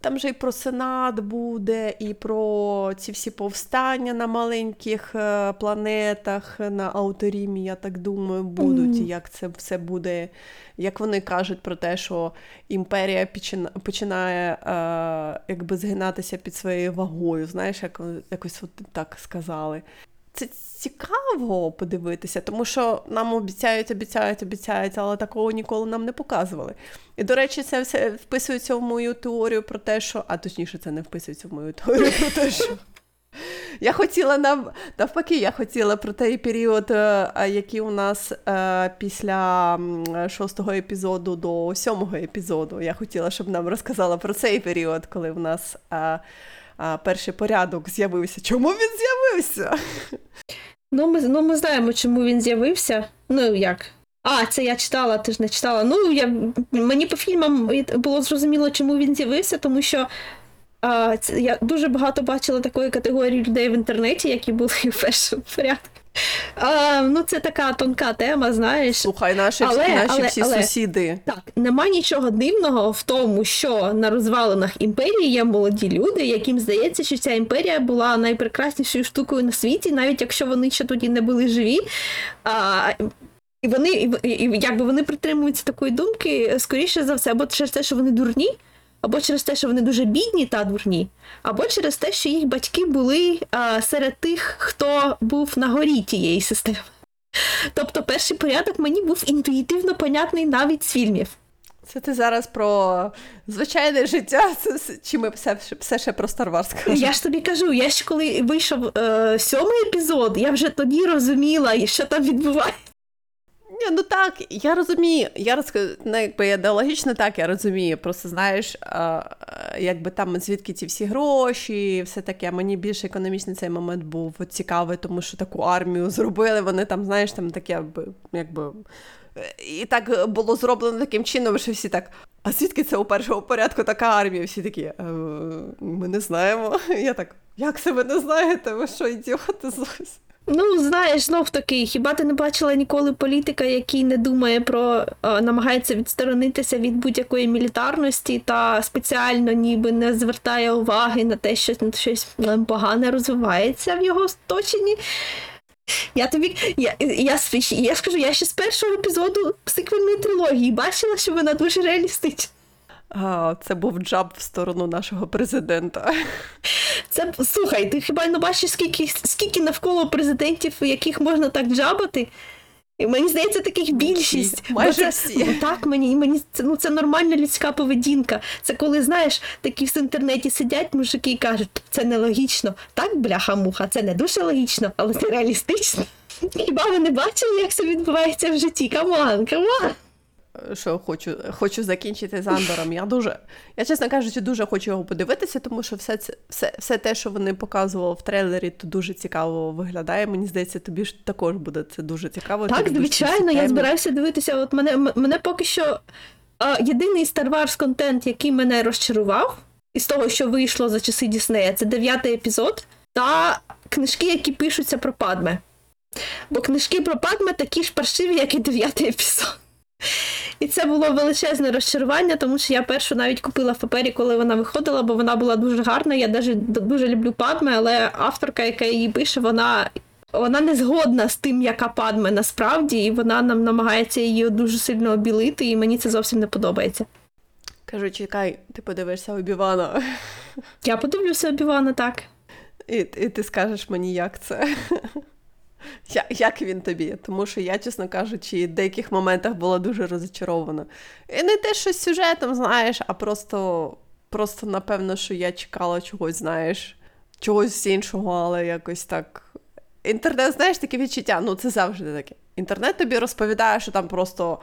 [SPEAKER 1] Там же і про Сенат буде, і про ці всі повстання на маленьких е, планетах, на Ауторімі, я так думаю, будуть. І як це все буде, як вони кажуть про те, що імперія почина- починає е, якби згинатися під своєю вагою. Знаєш, як якось от так сказали. Це цікаво подивитися, тому що нам обіцяють, обіцяють, обіцяють, але такого ніколи нам не показували. І, до речі, це все вписується в мою теорію про те, що. А точніше, це не вписується в мою теорію про те, що. Я хотіла нав... навпаки, я хотіла про той період, е, який у нас е, після шостого епізоду до сьомого епізоду. Я хотіла, щоб нам розказала про цей період, коли в нас е, перший порядок з'явився. Чому він з'явився?
[SPEAKER 2] Ну ми, ну, ми знаємо, чому він з'явився. Ну як? А, це я читала, ти ж не читала. Ну, я, мені по фільмам було зрозуміло, чому він з'явився, тому що а, це, я дуже багато бачила такої категорії людей в інтернеті, які були в першому порядку. А, ну, це така тонка тема, знаєш.
[SPEAKER 1] Слухай, наші,
[SPEAKER 2] Але-
[SPEAKER 1] наші
[SPEAKER 2] але-
[SPEAKER 1] всі
[SPEAKER 2] але-
[SPEAKER 1] сусіди.
[SPEAKER 2] Так, нема нічого дивного в тому, що на розвалинах імперії є молоді люди, яким здається, що ця імперія була найпрекраснішою штукою на світі, навіть якщо вони ще тоді не були живі. А, і вони, і, і, якби вони притримуються такої думки, скоріше за все, або через те, що вони дурні, або через те, що вони дуже бідні та дурні, або через те, що їх батьки були а, серед тих, хто був на горі тієї системи. Тобто перший порядок мені був інтуїтивно понятний навіть з фільмів.
[SPEAKER 1] Це ти зараз про звичайне життя, чи ми все, все ще про Star Wars кажемо?
[SPEAKER 2] Я ж тобі кажу, я ж коли вийшов е, сьомий епізод, я вже тоді розуміла, що там відбувається.
[SPEAKER 1] Ні, ну так, я розумію. Я роз... ну, якби ідеологічно так, я розумію. Просто знаєш, а, якби там звідки ці всі гроші, все таке. Мені більше економічний цей момент був цікавий, тому що таку армію зробили. Вони там, знаєш, там таке, якби. І так було зроблено таким чином, що всі так. А звідки це у першому порядку така армія? Всі такі, «Е, ми не знаємо. Я так, як це ви не знаєте? Ви що, ідіоти зовсім?
[SPEAKER 2] Ну, знаєш, знов таки, хіба ти не бачила ніколи політика, який не думає про е, намагається відсторонитися від будь-якої мілітарності та спеціально ніби не звертає уваги на те, що щось е, погане розвивається в його оточенні. Я тобі, я, я, свіч- я скажу, я ще з першого епізоду сиквельної трилогії бачила, що вона дуже реалістична.
[SPEAKER 1] А, це був джаб в сторону нашого президента.
[SPEAKER 2] Це слухай, ти хіба не бачиш, скільки, скільки навколо президентів, яких можна так джабати? І Мені здається, таких більшість.
[SPEAKER 1] Майже
[SPEAKER 2] Бо
[SPEAKER 1] всі.
[SPEAKER 2] Ну, так, мені, мені це, ну, це нормальна людська поведінка. Це коли, знаєш, такі в інтернеті сидять мужики і кажуть, це нелогічно. Так, бляха-муха, це не дуже логічно, але це реалістично. Хіба ви не бачили, як це відбувається в житті? Come on, come on.
[SPEAKER 1] Що хочу, хочу закінчити з Андором. Я дуже, я, чесно кажучи, дуже хочу його подивитися, тому що все, це, все, все те, що вони показували в трейлері, то дуже цікаво виглядає. Мені здається, тобі ж також буде це дуже цікаво.
[SPEAKER 2] Так, звичайно, я збираюся дивитися. От мене, мене поки що а, єдиний Star Wars контент, який мене розчарував, із того, що вийшло за часи Діснея, це дев'ятий епізод та книжки, які пишуться про Падме. Бо книжки про Падме такі ж паршиві, як і дев'ятий епізод. І це було величезне розчарування, тому що я першу навіть купила в папері, коли вона виходила, бо вона була дуже гарна. Я даже дуже люблю Падме, але авторка, яка її пише, вона вона не згодна з тим, яка падме насправді, і вона нам намагається її дуже сильно обілити, і мені це зовсім не подобається.
[SPEAKER 1] Кажу, чекай, ти подивишся Обівана,
[SPEAKER 2] Я подивлюся Обівана так.
[SPEAKER 1] і, і ти скажеш мені, як це. Як він тобі? Тому що я, чесно кажучи, в деяких моментах була дуже розочарована. І не те, що з сюжетом, знаєш, а просто, просто напевно, що я чекала чогось, знаєш, чогось іншого, але якось так. Інтернет, знаєш, таке відчуття, ну це завжди таке. Інтернет тобі розповідає, що там просто.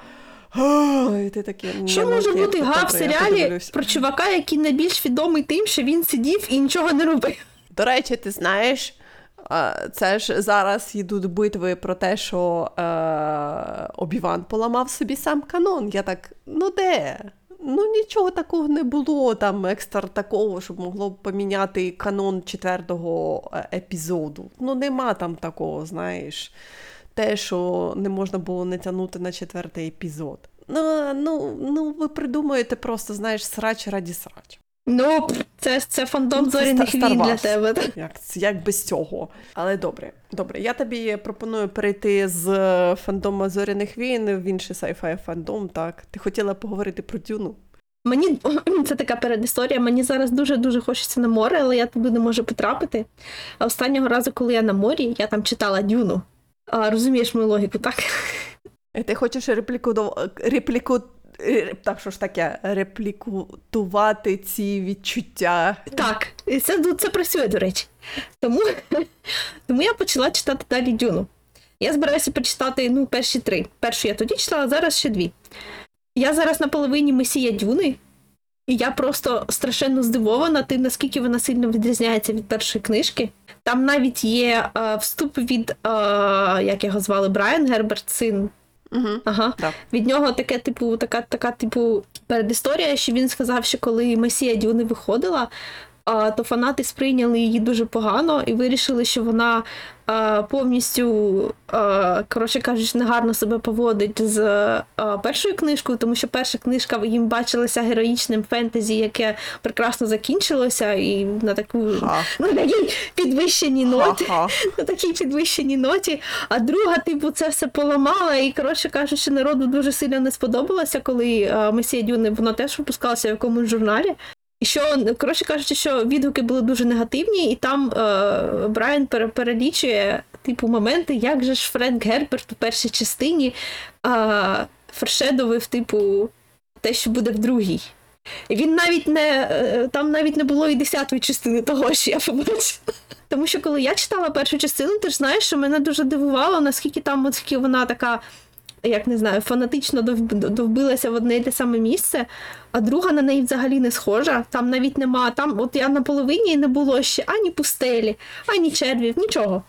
[SPEAKER 1] І ти такий,
[SPEAKER 2] Що може бути
[SPEAKER 1] добре,
[SPEAKER 2] га в серіалі про чувака, який найбільш відомий тим, що він сидів і нічого не робив?
[SPEAKER 1] До речі, ти знаєш, це ж зараз йдуть битви про те, що е, Обіван поламав собі сам канон. Я так, ну де? Ну нічого такого не було там екстра такого, щоб могло поміняти канон четвертого е, епізоду. Ну нема там такого, знаєш. Те, що не можна було не тягнути на четвертий епізод. Ну, ну, ну ви придумуєте просто, знаєш, срач раді срач.
[SPEAKER 2] Ну, це, це фандом
[SPEAKER 1] Ну,
[SPEAKER 2] зоряних війн для тебе.
[SPEAKER 1] Як, як без цього? Але добре, добре. Я тобі пропоную перейти з е, фандому зоряних війн в інший sci-fi фандом. Так, ти хотіла поговорити про Дюну?
[SPEAKER 2] Мені це така передісторія. Мені зараз дуже дуже хочеться на море, але я туди не можу потрапити. А останнього разу, коли я на морі, я там читала дюну. А, розумієш мою логіку, так?
[SPEAKER 1] Е, Ти хочеш репліку репліку. Е, Так, що ж таке, реплікувати ці відчуття.
[SPEAKER 2] Так, і це, ну, це працює, до речі. Тому, тому я почала читати далі Дюну. Я збираюся почитати ну, перші три. Першу я тоді читала, а зараз ще дві. Я зараз на половині Месія Дюни, і я просто страшенно здивована тим, наскільки вона сильно відрізняється від першої книжки. Там навіть є е, вступ від, е, як його звали, Брайан Герберт, син
[SPEAKER 1] Угу.
[SPEAKER 2] Ага.
[SPEAKER 1] Да.
[SPEAKER 2] Від нього таке, типу, така, така, типу, передісторія, що він сказав, що коли Месія Дюни виходила, то фанати сприйняли її дуже погано і вирішили, що вона повністю, коротше кажучи, негарно себе поводить з першою книжкою, тому що перша книжка їм бачилася героїчним фентезі, яке прекрасно закінчилося, і на таку
[SPEAKER 1] Ха.
[SPEAKER 2] на такій підвищеній ноті на такій підвищеній ноті. А друга, типу, це все поламала, і коротше кажучи, народу дуже сильно не сподобалося, коли Месія Дюни воно теж випускалося в якомусь журналі. Що, коротше кажучи, що відгуки були дуже негативні, і там е, Брайан перелічує типу моменти, як же ж Френк Герберт у першій частині е, форшедовив, типу, те, що буде в другій. Він навіть не е, там навіть не було і десятої частини того, що я побачила. Тому що коли я читала першу частину, ти ж знаєш, що мене дуже дивувало, наскільки там оскільки вона така, як не знаю, фанатично дов- довбилася в одне й те саме місце, а друга на неї взагалі не схожа. Там навіть нема. Там, от я на половині не було ще ані пустелі, ані червів, нічого.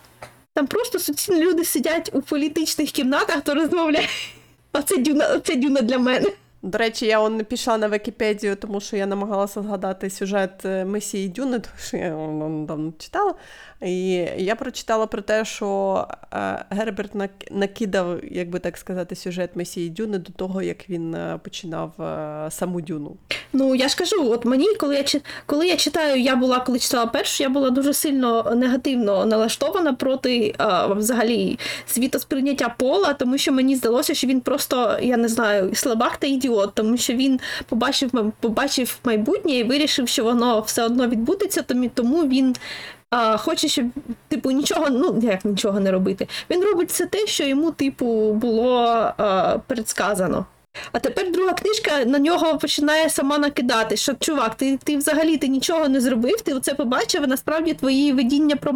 [SPEAKER 2] Там просто суцільні люди сидять у політичних кімнатах, то розмовляють. Оце дюна, оце дюна для мене.
[SPEAKER 1] До речі, я он не пішла на Вікіпедію, тому що я намагалася згадати сюжет е, Месії Дюни, тому що я його давно читала. І я прочитала про те, що е, Герберт накидав, як би так сказати, сюжет Месії Дюни до того, як він е, починав саму Дюну.
[SPEAKER 2] Ну, я ж кажу, от мені, коли я коли я читаю, я була, коли читала першу, я була дуже сильно негативно налаштована проти взагалі світосприйняття пола, тому що мені здалося, що він просто, я не знаю, слабак та ідіот, тому що він побачив, побачив майбутнє і вирішив, що воно все одно відбудеться, тому він. А, хоче, щоб типу нічого, ну як нічого не робити. Він робить все те, що йому, типу, було а, предсказано. А тепер друга книжка на нього починає сама накидати, що чувак, ти, ти взагалі ти нічого не зробив, ти це побачив, а насправді твої видіння про,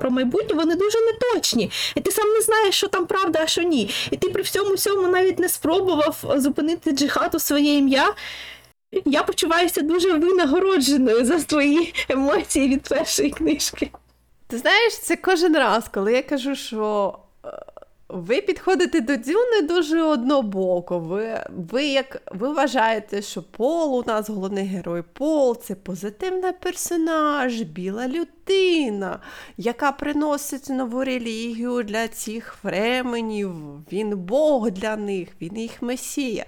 [SPEAKER 2] про майбутнє вони дуже неточні. І ти сам не знаєш, що там правда, а що ні. І ти при всьому всьому навіть не спробував зупинити джихад у своє ім'я. Я почуваюся дуже винагородженою за твої емоції від першої книжки.
[SPEAKER 1] Ти знаєш, це кожен раз, коли я кажу, що ви підходите до Дюни дуже однобоко. Ви, ви, як, ви вважаєте, що Пол у нас головний герой Пол це позитивний персонаж, біла людина, яка приносить нову релігію для цих временів. Він Бог для них, він їх месія.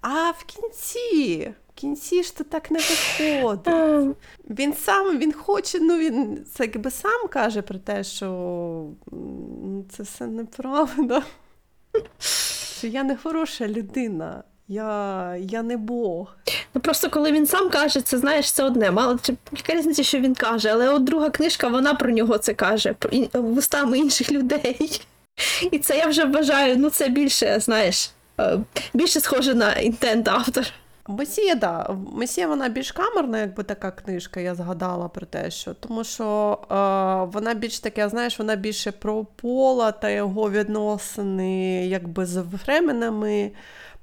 [SPEAKER 1] А в кінці, кінці ж то так не виходить.
[SPEAKER 2] Ем,
[SPEAKER 1] Він сам він хоче, ну він це якби сам каже про те, що це все неправда. Що я не хороша людина, я, я не Бог.
[SPEAKER 2] Ну просто коли він сам каже, це знаєш, це одне. Мало чи яка різниця, що він каже, але от друга книжка, вона про нього це каже, вустами інших людей. І це я вже вважаю, ну це більше, знаєш, е, більше схоже на інтент автора.
[SPEAKER 1] Месія, да. Месія вона більш камерна, якби така книжка, я згадала про те, що тому що е, вона більш таке, знаєш, вона більше про пола та його відносини, якби з временами,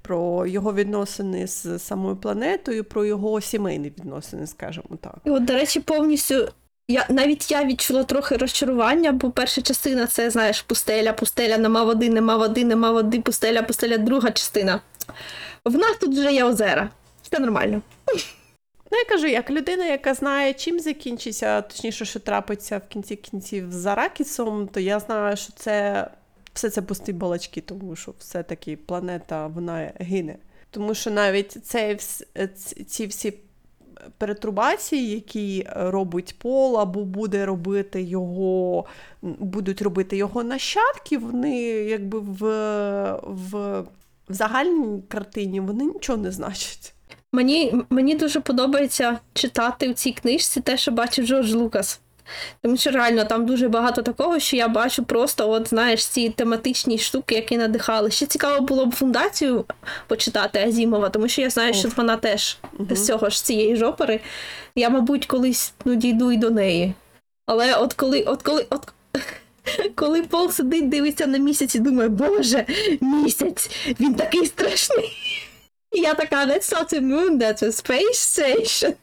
[SPEAKER 1] про його відносини з самою планетою, про його сімейні відносини, скажімо так.
[SPEAKER 2] І от, до речі, повністю. Я навіть я відчула трохи розчарування, бо перша частина це, знаєш, пустеля, пустеля, нема води, нема води, нема води, пустеля, пустеля, друга частина. В нас тут вже є озера. Все нормально.
[SPEAKER 1] Ну, я кажу, як людина, яка знає, чим закінчиться, точніше, що трапиться в кінці кінців з Аракісом, то я знаю, що це все це пусті балачки, тому що все-таки планета вона гине. Тому що навіть цей, ці всі перетрубації, які робить Пол, або буде робити його, будуть робити його нащадки, вони якби в, в, в загальній картині вони нічого не значать.
[SPEAKER 2] Мені, мені дуже подобається читати в цій книжці те, що бачив Джордж Лукас. Тому що реально там дуже багато такого, що я бачу просто, от знаєш, ці тематичні штуки, які надихали. Ще цікаво було б фундацію почитати Азімова, тому що я знаю, що вона теж
[SPEAKER 1] Мгм.
[SPEAKER 2] з цього ж цієї жопери. Я, мабуть, колись ну, дійду і до неї. Але от коли, от коли, от. Коли Пол сидить, дивиться на місяць і думає, боже, місяць, він такий страшний. І я така, that's not a moon, that's a space station.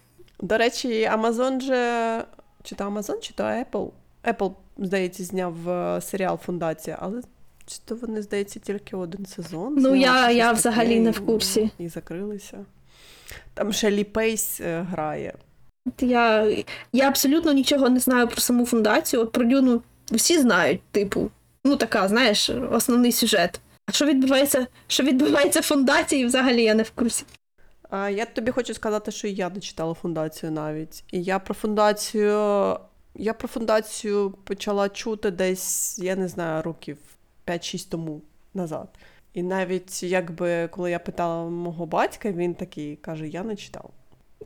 [SPEAKER 1] До речі, Amazon же чи то Amazon, чи то Apple. Apple, здається, зняв е, серіал Фундація, але чи то вони, здається, тільки один сезон.
[SPEAKER 2] Ну, я- я взагалі не в курсі.
[SPEAKER 1] І закрилися. Там ще Лі Пейс грає.
[SPEAKER 2] Я, я абсолютно нічого не знаю про саму фундацію. От про Дюну всі знають, типу, ну така, знаєш, основний сюжет. А що відбувається, що відбувається в фундації, взагалі я не в курсі.
[SPEAKER 1] А я тобі хочу сказати, що я не читала фундацію навіть. І я про фундацію. Я про фундацію почала чути десь, я не знаю, років 5-6 тому назад. І навіть якби коли я питала мого батька, він такий каже: Я не читав.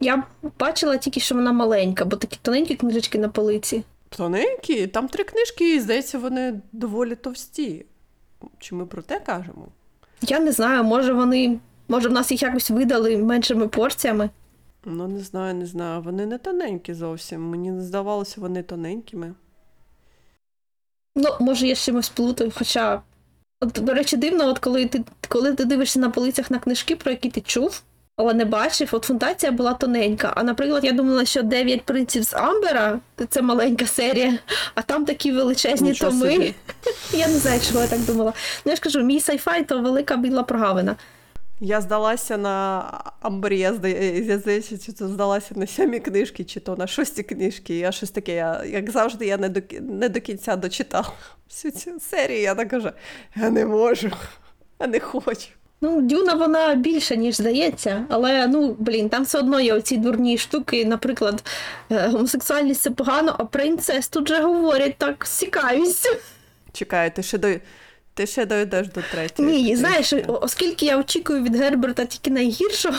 [SPEAKER 2] Я бачила тільки, що вона маленька, бо такі тоненькі книжечки на полиці.
[SPEAKER 1] Тоненькі, там три книжки, і здається, вони доволі товсті. Чи ми про те кажемо?
[SPEAKER 2] Я не знаю, може вони. Може, в нас їх якось видали меншими порціями.
[SPEAKER 1] Ну, не знаю, не знаю. Вони не тоненькі зовсім. Мені не здавалося вони тоненькими.
[SPEAKER 2] Ну, може, я з чимось плутаю, хоча. От, до речі, дивно, от коли ти, коли ти дивишся на полицях на книжки, про які ти чув, але не бачив, от фундація була тоненька. А наприклад, я думала, що дев'ять принців з Амбера це маленька серія, а там такі величезні
[SPEAKER 1] Нічого
[SPEAKER 2] томи.
[SPEAKER 1] собі.
[SPEAKER 2] Я не знаю, чого я так думала. Ну я ж кажу, мій сайфай то велика біла прогавина.
[SPEAKER 1] Я здалася на Амбрі, я здає- здається, чи то здалася на сьомій книжки, чи то на шостій книжки. Я щось таке, я, як завжди, я не до, не до кінця дочитала всю цю серію. Я так кажу, я не можу, я не хочу.
[SPEAKER 2] Ну, Дюна вона більша, ніж здається, але ну блін, там все одно є оці дурні штуки. Наприклад, е, гомосексуальність це погано, а про інцест тут же говорять так з цікавістю.
[SPEAKER 1] Чекай, ти ще до. Ти ще дойдеш до третьої.
[SPEAKER 2] Ні, знаєш, оскільки я очікую від Герберта тільки найгіршого,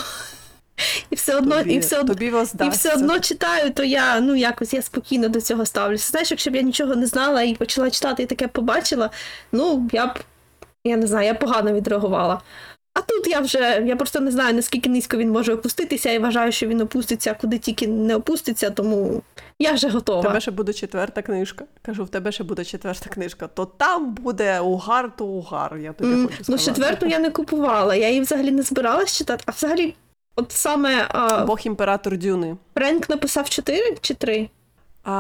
[SPEAKER 2] і все одно,
[SPEAKER 1] тобі,
[SPEAKER 2] і все одно.
[SPEAKER 1] тобі
[SPEAKER 2] І все одно читаю, то я ну якось я спокійно до цього ставлюся. Знаєш, якщо б я нічого не знала і почала читати і таке побачила, ну я б я не знаю, я погано відреагувала. А тут я вже я просто не знаю, наскільки низько він може опуститися, і вважаю, що він опуститься куди тільки не опуститься, тому я вже готова.
[SPEAKER 1] тебе ще буде четверта книжка. Кажу, в тебе ще буде четверта книжка. То там буде угар, то угар. Я тобі
[SPEAKER 2] М,
[SPEAKER 1] хочу
[SPEAKER 2] Ну, четверту я не купувала, я її взагалі не збиралась читати. А взагалі, от саме а,
[SPEAKER 1] Бог імператор Дюни.
[SPEAKER 2] Френк написав 4 чи 3?
[SPEAKER 1] А...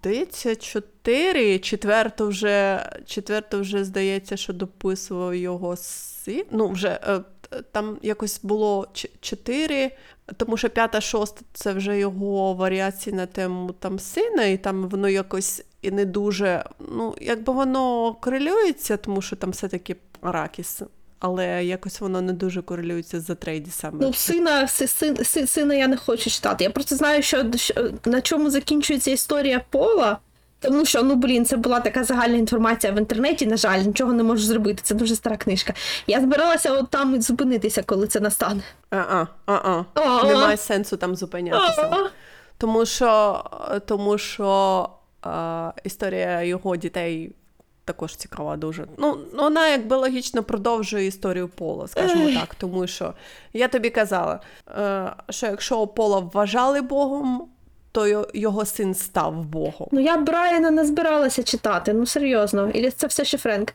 [SPEAKER 1] Здається, чотири. Четверту вже, четверту вже здається, що дописував його син. Ну, вже е, там якось було чотири, тому що п'ята, шоста це вже його варіації на тему там сина, і там воно якось і не дуже. Ну, якби воно корелюється, тому що там все-таки Аракіс. Але якось воно не дуже корелюється з Атрейдісами.
[SPEAKER 2] Ну, сина, си- син, сина я не хочу читати. Я просто знаю, що, що на чому закінчується історія Пола. Тому що, ну блін, це була така загальна інформація в інтернеті, на жаль, нічого не можу зробити. Це дуже стара книжка. Я збиралася от там і зупинитися, коли це настане.
[SPEAKER 1] А-а, а-а. Немає сенсу там зупинятися. Тому що, тому що е, історія його дітей також цікава дуже. Ну, вона якби логічно продовжує історію Пола, скажімо так. Тому що я тобі казала, е, що якщо Пола вважали Богом, то його син став Богом.
[SPEAKER 2] Ну я Брайана не збиралася читати, ну серйозно. Ілі це все ще Френк.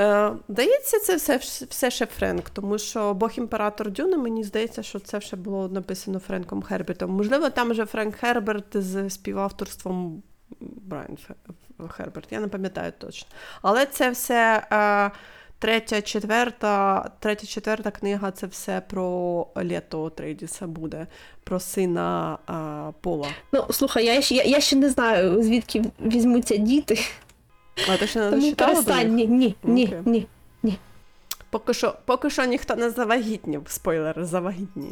[SPEAKER 1] Е, Здається, це все, все ще Френк, тому що Бог імператор Дюни, мені здається, що це ще було написано Френком Хербертом. Можливо, там вже Френк Херберт з співавторством Брайан Херберт, я не пам'ятаю точно. Але це все е, третя, четверта, третя, четверта книга це все про літо Трейдіса буде, про сина е, Пола.
[SPEAKER 2] Ну, слухай, я, ще- я, я ще не знаю, звідки візьмуться діти.
[SPEAKER 1] А ти ще не
[SPEAKER 2] Тому перестань. Ні, ні, ні,
[SPEAKER 1] Окей.
[SPEAKER 2] ні.
[SPEAKER 1] Поки що, поки що ніхто не завагітнів. Спойлер, завагітні.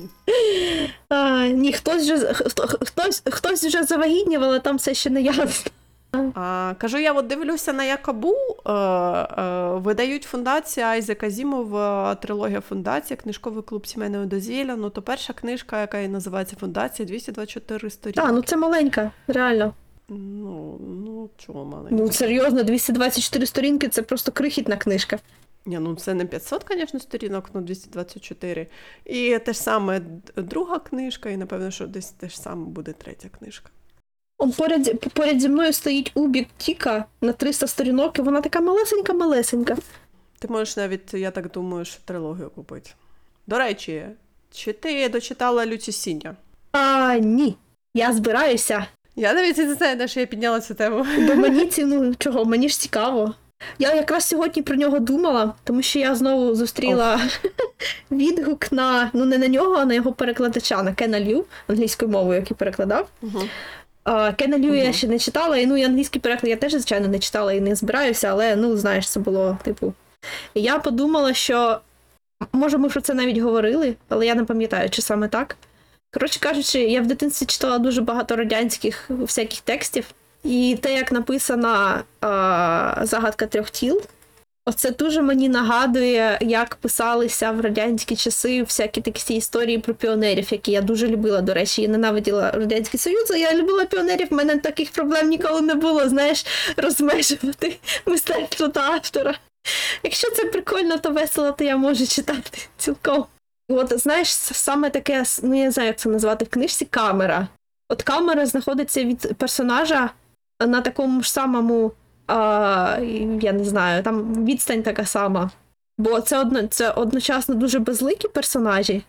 [SPEAKER 2] Ні, хтось вже хто, хтось, хтось вже завагітнів, але там все ще не ясно.
[SPEAKER 1] А, кажу, я от дивлюся на Якабу. Е, е, видають фундація Айзека Зімов, е, трилогія фундація, книжковий клуб сімейного дозвілля. Ну, то перша книжка, яка і називається Фундація, 224 сторінки.
[SPEAKER 2] Так, ну це маленька, реально.
[SPEAKER 1] ну, ну чого маленька?
[SPEAKER 2] Ну серйозно, 224 сторінки це просто крихітна книжка.
[SPEAKER 1] Ні, ну це не 500, звісно, сторінок, ну 224. І те ж саме друга книжка, і напевно, що десь те ж саме буде третя книжка.
[SPEAKER 2] Он поряд, поряд зі мною стоїть Убік Тіка на 300 сторінок, і вона така малесенька-малесенька.
[SPEAKER 1] Ти можеш навіть, я так думаю, що трилогію купити. До речі, чи ти дочитала Люці Сіння?
[SPEAKER 2] А ні. Я збираюся,
[SPEAKER 1] Я навіть не знаю, на що я підняла цю тему.
[SPEAKER 2] бо мені ціну чого, мені ж цікаво. Я якраз сьогодні про нього думала, тому що я знову зустріла відгук на ну не на нього, а на його перекладача, на Кена Лю, англійською мовою, який перекладав.
[SPEAKER 1] Угу.
[SPEAKER 2] А, Кена Лю я ще не читала, і ну і англійський переклад я теж, звичайно, не читала і не збираюся, але ну знаєш, це було типу. Я подумала, що може ми про це навіть говорили, але я не пам'ятаю, чи саме так. Коротше кажучи, я в дитинстві читала дуже багато радянських всяких текстів, і те, як написана а, загадка трьох тіл, оце дуже мені нагадує, як писалися в радянські часи всякі такі історії про піонерів, які я дуже любила. До речі, я ненавиділа Радянський Союз, а я любила піонерів, в мене таких проблем ніколи не було, знаєш, розмежувати мистецтво та автора. Якщо це прикольно, то весело, то я можу читати цілком. От знаєш, саме таке, ну я знаю, як це назвати в книжці камера. От камера знаходиться від персонажа на такому ж самому, а, я не знаю, там відстань така сама. Бо це одно, це одночасно дуже безликі персонажі.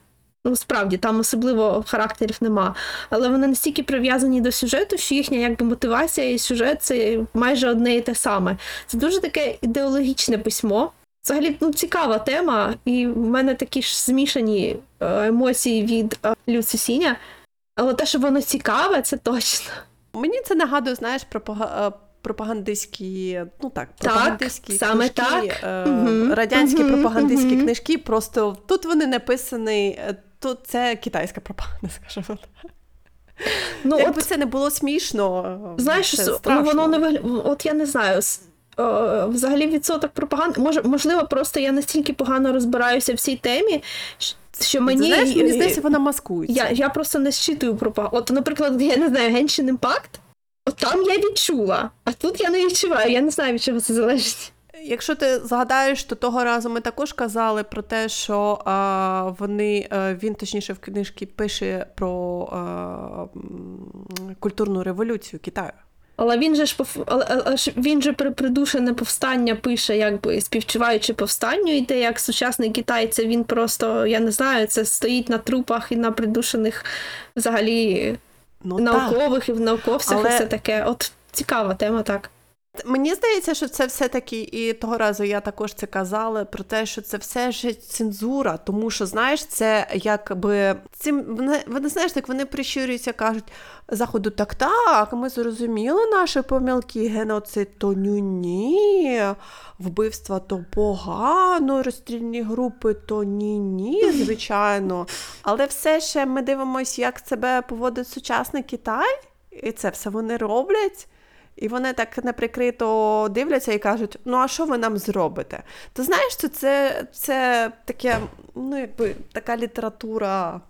[SPEAKER 2] Ну, справді, там особливо характерів нема. Але вони настільки прив'язані до сюжету, що їхня якби мотивація і сюжет це майже одне і те саме. Це дуже таке ідеологічне письмо. Взагалі ну, цікава тема, і в мене такі ж змішані е, емоції від е, Люці Сіня. Але те, що воно цікаве, це точно.
[SPEAKER 1] Мені це нагадує, знаєш, пропага... пропагандистські, ну так,
[SPEAKER 2] Так,
[SPEAKER 1] пропагандистські
[SPEAKER 2] саме
[SPEAKER 1] книжки,
[SPEAKER 2] так.
[SPEAKER 1] е,
[SPEAKER 2] Мгм,
[SPEAKER 1] радянські
[SPEAKER 2] мгм,
[SPEAKER 1] пропагандистські
[SPEAKER 2] мгм.
[SPEAKER 1] книжки, просто тут вони написані, е, тут це китайська пропаганда, скажімо так.
[SPEAKER 2] Ну,
[SPEAKER 1] Якби
[SPEAKER 2] от,
[SPEAKER 1] це не було смішно,
[SPEAKER 2] знаєш,
[SPEAKER 1] це
[SPEAKER 2] ну,
[SPEAKER 1] страшно.
[SPEAKER 2] воно не вигля... От я не знаю. е, Взагалі відсоток пропаганди. Може, можливо, просто я настільки погано розбираюся в цій темі, що мені.
[SPEAKER 1] знаєш, мені здається, вона маскується.
[SPEAKER 2] Я, я просто не щитую пропаганду. От, наприклад, я не знаю, Impact, от там я відчула, а тут я не відчуваю. Я не знаю, від чого це залежить.
[SPEAKER 1] Якщо ти згадаєш, то того разу ми також казали про те, що а, вони а, він точніше в книжці пише про а, культурну революцію Китаю.
[SPEAKER 2] Але він же ж але, але він же при придушене повстання пише, якби співчуваючи повстанню, і те, як сучасний Китай, це він просто, я не знаю, це стоїть на трупах і на придушених взагалі
[SPEAKER 1] Ну, так.
[SPEAKER 2] наукових і в науковцях,
[SPEAKER 1] Але-
[SPEAKER 2] і все таке. От цікава тема, так.
[SPEAKER 1] Мені здається, що це все-таки, і того разу я також це казала, про те, що це все ж цензура, тому що, знаєш, це якби цим вони, вони знаєш, так вони прищурюються, кажуть заходу, так, так, ми зрозуміли наші помилки, геноцид то ні, вбивства то погано, розстрільні групи то ні-ні, звичайно. Але все ще ми дивимося, як себе поводить сучасний Китай, і це все вони роблять. І вони так неприкрито дивляться і кажуть: ну а що ви нам зробите? Ти знаєш, що це, це таке, ну якби така література.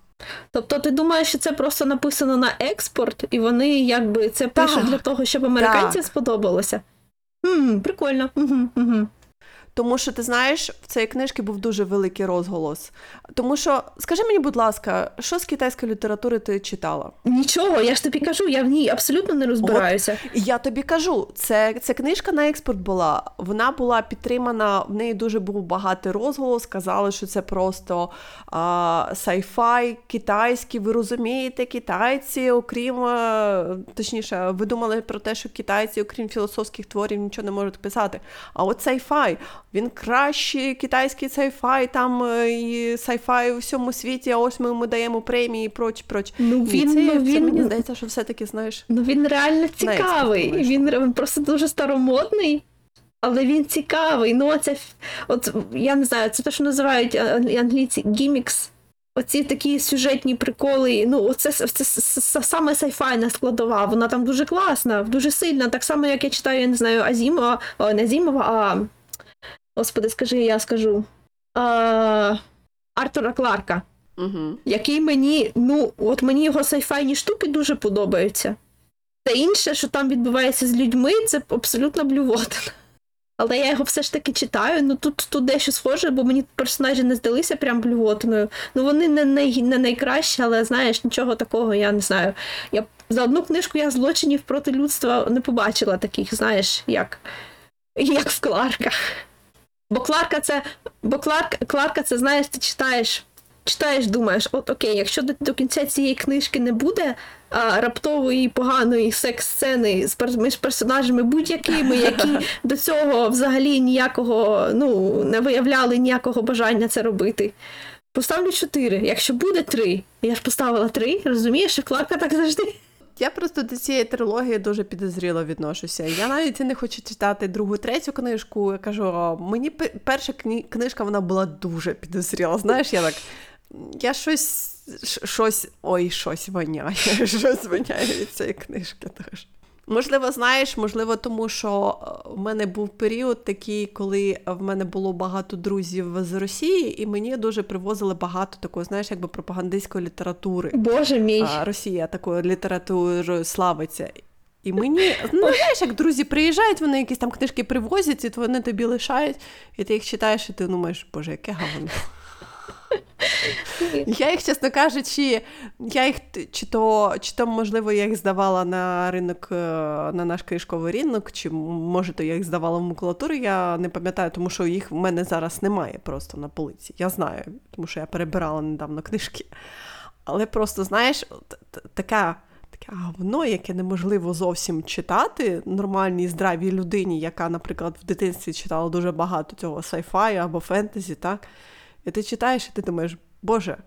[SPEAKER 2] Тобто ти думаєш, що це просто написано на експорт, і вони якби це пишуть для того, щоб американцям
[SPEAKER 1] так.
[SPEAKER 2] сподобалося? Хм, прикольно. Угу, угу.
[SPEAKER 1] Тому що ти знаєш, в цієї книжки був дуже великий розголос. Тому що, скажи мені, будь ласка, що з китайської літератури ти читала?
[SPEAKER 2] Нічого, я ж тобі кажу, я в ній абсолютно не розбираюся.
[SPEAKER 1] І я тобі кажу, це, це книжка на експорт була. Вона була підтримана, в неї дуже був багатий розголос. Сказали, що це просто а, сайфай китайський. Ви розумієте, китайці, окрім е, точніше, ви думали про те, що китайці, окрім філософських творів, нічого не можуть писати. А от сайфай, він кращий китайський сайфай, там е, і сайфай у всьому світі. А ось ми йому даємо премії і проч, проч.
[SPEAKER 2] Ну, він-
[SPEAKER 1] це,
[SPEAKER 2] ну,
[SPEAKER 1] це мені здається, що все-таки знаєш.
[SPEAKER 2] Ну він реально цікавий. Він просто дуже старомодний, але він цікавий. Ну, оце, от я не знаю, це те, що називають англійці гімікс. Оці такі сюжетні приколи. Ну, оце це, це, це саме сайфайна складова. Вона там дуже класна, дуже сильна. Так само, як я читаю, я не знаю, Азімова, не Азімова, а господи, скажи, я скажу. А, Артура Кларка
[SPEAKER 1] Угу.
[SPEAKER 2] який мені, ну, от мені його сайфайні штуки дуже подобаються. Те інше, що там відбувається з людьми, це абсолютно блювотина. Але я його все ж таки читаю. Ну тут, тут дещо схоже, бо мені персонажі не здалися прям блювотиною. Ну вони не, най, не найкращі, але знаєш, нічого такого я не знаю. Я за одну книжку я злочинів проти людства не побачила таких, знаєш, як, як в Кларка. Бо Кларка це, бо Кларк, Кларка це, знаєш, ти читаєш читаєш, думаєш, от окей, якщо до, до кінця цієї книжки не буде а, раптової поганої секс-сцени з між персонажами будь-якими, які до цього взагалі ніякого ну, не виявляли ніякого бажання це робити. Поставлю 4. Якщо буде 3, я ж поставила 3, розумієш, і Кларка так завжди.
[SPEAKER 1] Я просто до цієї трилогії дуже підозріло відношуся. Я навіть не хочу читати другу, третю книжку. Я кажу, «А, мені перша книжка вона була дуже підозріла. Знаєш, я так. Я щось, щось, ой, щось воняє. Щось воняє від цієї книжки теж. Можливо, знаєш, можливо, тому що е, в мене був період такий, коли в мене було багато друзів з Росії, і мені дуже привозили багато такої, знаєш, якби пропагандистської літератури.
[SPEAKER 2] Боже мій.
[SPEAKER 1] А, Росія такою літературою славиться. І мені, ну знаєш, як друзі приїжджають, вони якісь там книжки привозять, і вони тобі лишають, і ти їх читаєш, і ти думаєш, боже, яке говно. Я їх, чесно кажучи, я їх чи то, чи то, можливо, я їх здавала на ринок, е, на наш книжковий ринок, чи може, то я їх здавала в макулатуру, я не пам'ятаю, тому що їх в мене зараз немає просто на полиці. Я знаю, тому що я перебирала недавно книжки. Але просто, знаєш, така. Таке говно, яке неможливо зовсім читати нормальній здравій людині, яка, наприклад, в дитинстві читала дуже багато цього сайфаю або фентезі, так? І ти читаєш, і ти думаєш, Боже,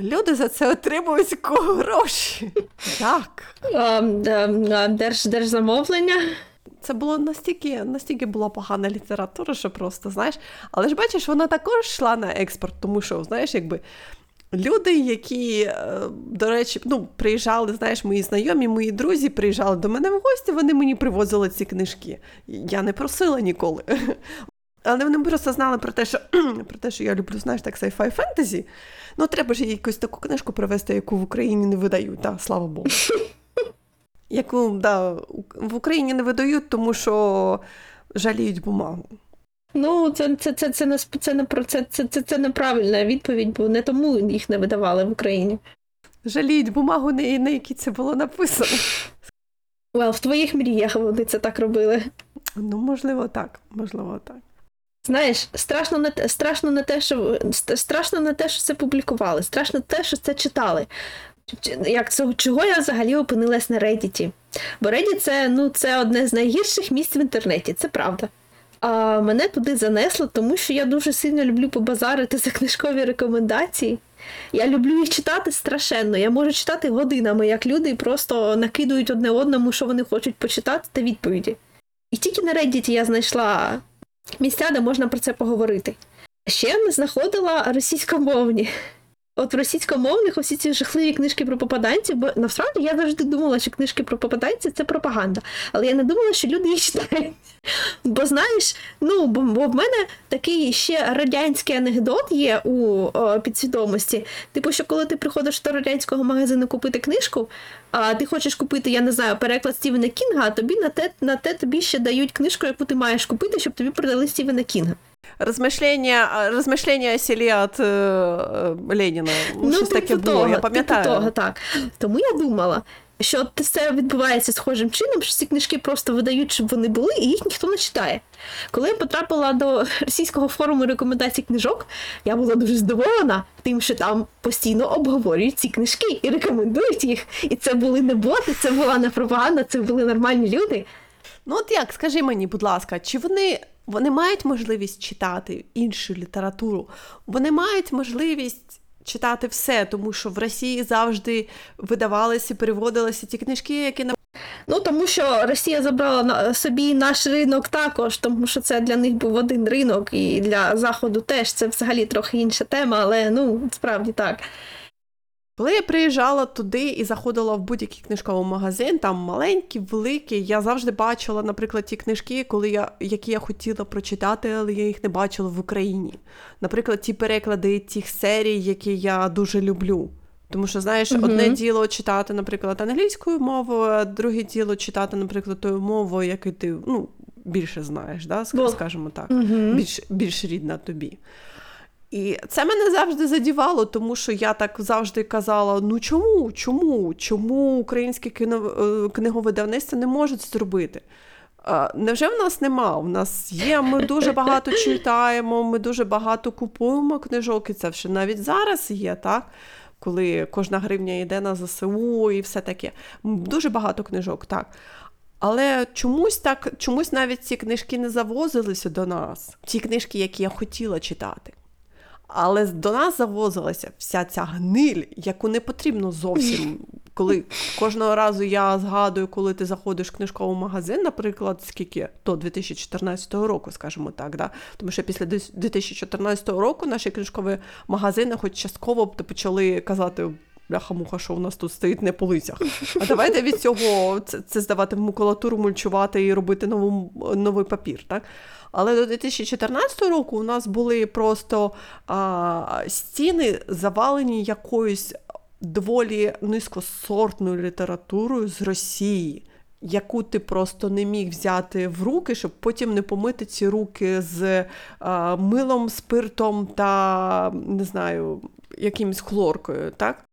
[SPEAKER 1] люди за це отримують гроші. Як?
[SPEAKER 2] А, держ, держзамовлення.
[SPEAKER 1] Це було настільки, настільки була погана література, що просто, знаєш. Але ж бачиш, вона також йшла на експорт, тому що, знаєш, якби. Люди, які, е, до речі, ну, приїжджали, знаєш, мої знайомі, мої друзі приїжджали до мене в гості, вони мені привозили ці книжки. Я не просила ніколи. Але вони просто знали про те, що про те, що я люблю, знаєш, так sci-fi фентезі. Ну, треба ж якусь таку книжку привезти, яку в Україні не видають, да, слава Богу. Яку да, в Україні не видають, тому що жаліють бумагу.
[SPEAKER 2] Ну, це, це, це, це, не, це, не, про- це, це, це, це неправильна відповідь, бо не тому їх не видавали в Україні.
[SPEAKER 1] Жаліють бумагу, на, на якій це було написано.
[SPEAKER 2] Well, в твоїх мріях вони це так робили.
[SPEAKER 1] Ну, можливо, так. Можливо, так.
[SPEAKER 2] Знаєш, страшно не те, страшно не те, що страшно не те, що це публікували, страшно те, що це читали. Як це, чого я взагалі опинилась на Reddit? Бо Reddit це, ну, це одне з найгірших місць в інтернеті, це правда. А мене туди занесло, тому що я дуже сильно люблю побазарити за книжкові рекомендації. Я люблю їх читати страшенно. Я можу читати годинами, як люди просто накидують одне одному, що вони хочуть почитати, та відповіді. І тільки на Reddit я знайшла місця, де можна про це поговорити. Ще не знаходила російськомовні. От в російськомовних усі ці жахливі книжки про попаданців, бо насправді я завжди думала, що книжки про попаданців це пропаганда. Але я не думала, що люди їх читають. Бо знаєш, ну бо, бо в мене такий ще радянський анекдот є у о, підсвідомості. Типу, що коли ти приходиш до радянського магазину купити книжку, а ти хочеш купити, я не знаю, переклад Стівена Кінга, а тобі на те, на те тобі ще дають книжку, яку ти маєш купити, щоб тобі продали Стівена Кінга.
[SPEAKER 1] Розмишлення, розмишлення о селі від е, Леніна. Ну, щось таке було,
[SPEAKER 2] того,
[SPEAKER 1] я пам'ятаю.
[SPEAKER 2] Типу того, так. Тому я думала, що це відбувається схожим чином, що ці книжки просто видають, щоб вони були, і їх ніхто не читає. Коли я потрапила до російського форуму рекомендацій книжок, я була дуже здивована тим, що там постійно обговорюють ці книжки і рекомендують їх. І це були не боти, це була не пропаганда, це були нормальні люди.
[SPEAKER 1] Ну, от як, скажи мені, будь ласка, чи вони, вони мають можливість читати іншу літературу? Вони мають можливість читати все, тому що в Росії завжди видавалися, переводилися ті книжки, які на
[SPEAKER 2] Ну тому що Росія забрала на собі наш ринок також, тому що це для них був один ринок, і для Заходу теж це взагалі трохи інша тема, але ну справді так.
[SPEAKER 1] Коли я приїжджала туди і заходила в будь-який книжковий магазин, там маленький, великий, я завжди бачила, наприклад, ті книжки, коли я, які я хотіла прочитати, але я їх не бачила в Україні. Наприклад, ті переклади тих серій, які я дуже люблю. Тому що, знаєш,
[SPEAKER 2] Мгм.
[SPEAKER 1] одне діло читати, наприклад, англійською мовою, а друге діло читати, наприклад, тою мовою, яку ти ну, більше знаєш, да? скажімо так,
[SPEAKER 2] Угу.
[SPEAKER 1] більш, більш рідна тобі. І це мене завжди задівало, тому що я так завжди казала: ну чому, чому, чому українське кіно, е, книговидавництво не можуть зробити? Невже в нас нема? У нас є, ми дуже багато читаємо, ми дуже багато купуємо книжок, і це вже навіть зараз є, так? Коли кожна гривня йде на ЗСУ і все таке. Дуже багато книжок, так. Але чомусь так, чомусь навіть ці книжки не завозилися до нас, ті книжки, які я хотіла читати. Але до нас завозилася вся ця гниль, яку не потрібно зовсім. Коли кожного разу я згадую, коли ти заходиш в книжковий магазин, наприклад, скільки до 2014 року, скажімо так, да? тому що після 2014 року наші книжкові магазини, хоч частково б почали казати. Бляха-муха, що у нас тут стоїть на полицях. А давайте від цього це, це здавати в макулатуру, мульчувати і робити нову, новий папір. Так? Але до 2014 року у нас були просто а, стіни завалені якоюсь доволі низькосортною літературою з Росії, яку ти просто не міг взяти в руки, щоб потім не помити ці руки з а, милом, спиртом та не знаю, якимось хлоркою, так?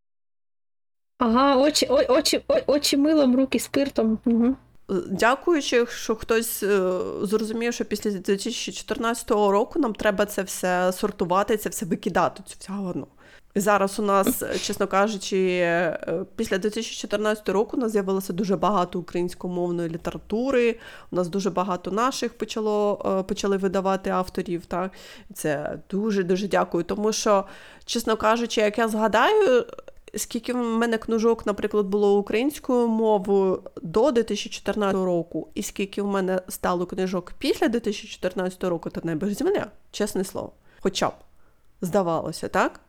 [SPEAKER 2] Ага, очі, очі, очі милом, руки спиртом. Угу.
[SPEAKER 1] Дякуючи, що хтось е, зрозумів, що після 2014 року нам треба це все сортувати, це все викидати, цю всю говно. І зараз у нас, е, чесно кажучи, е, після 2014 року у нас з'явилося дуже багато українськомовної літератури. У нас дуже багато наших почало, почали видавати авторів. Так? Це дуже дуже дякую. Тому що, чесно кажучи, як я згадаю, скільки в мене книжок, наприклад, було українською мовою до 2014 року, і скільки в мене стало книжок після 2014 року, то ж земля, чесне слово. Хоча б здавалося, так?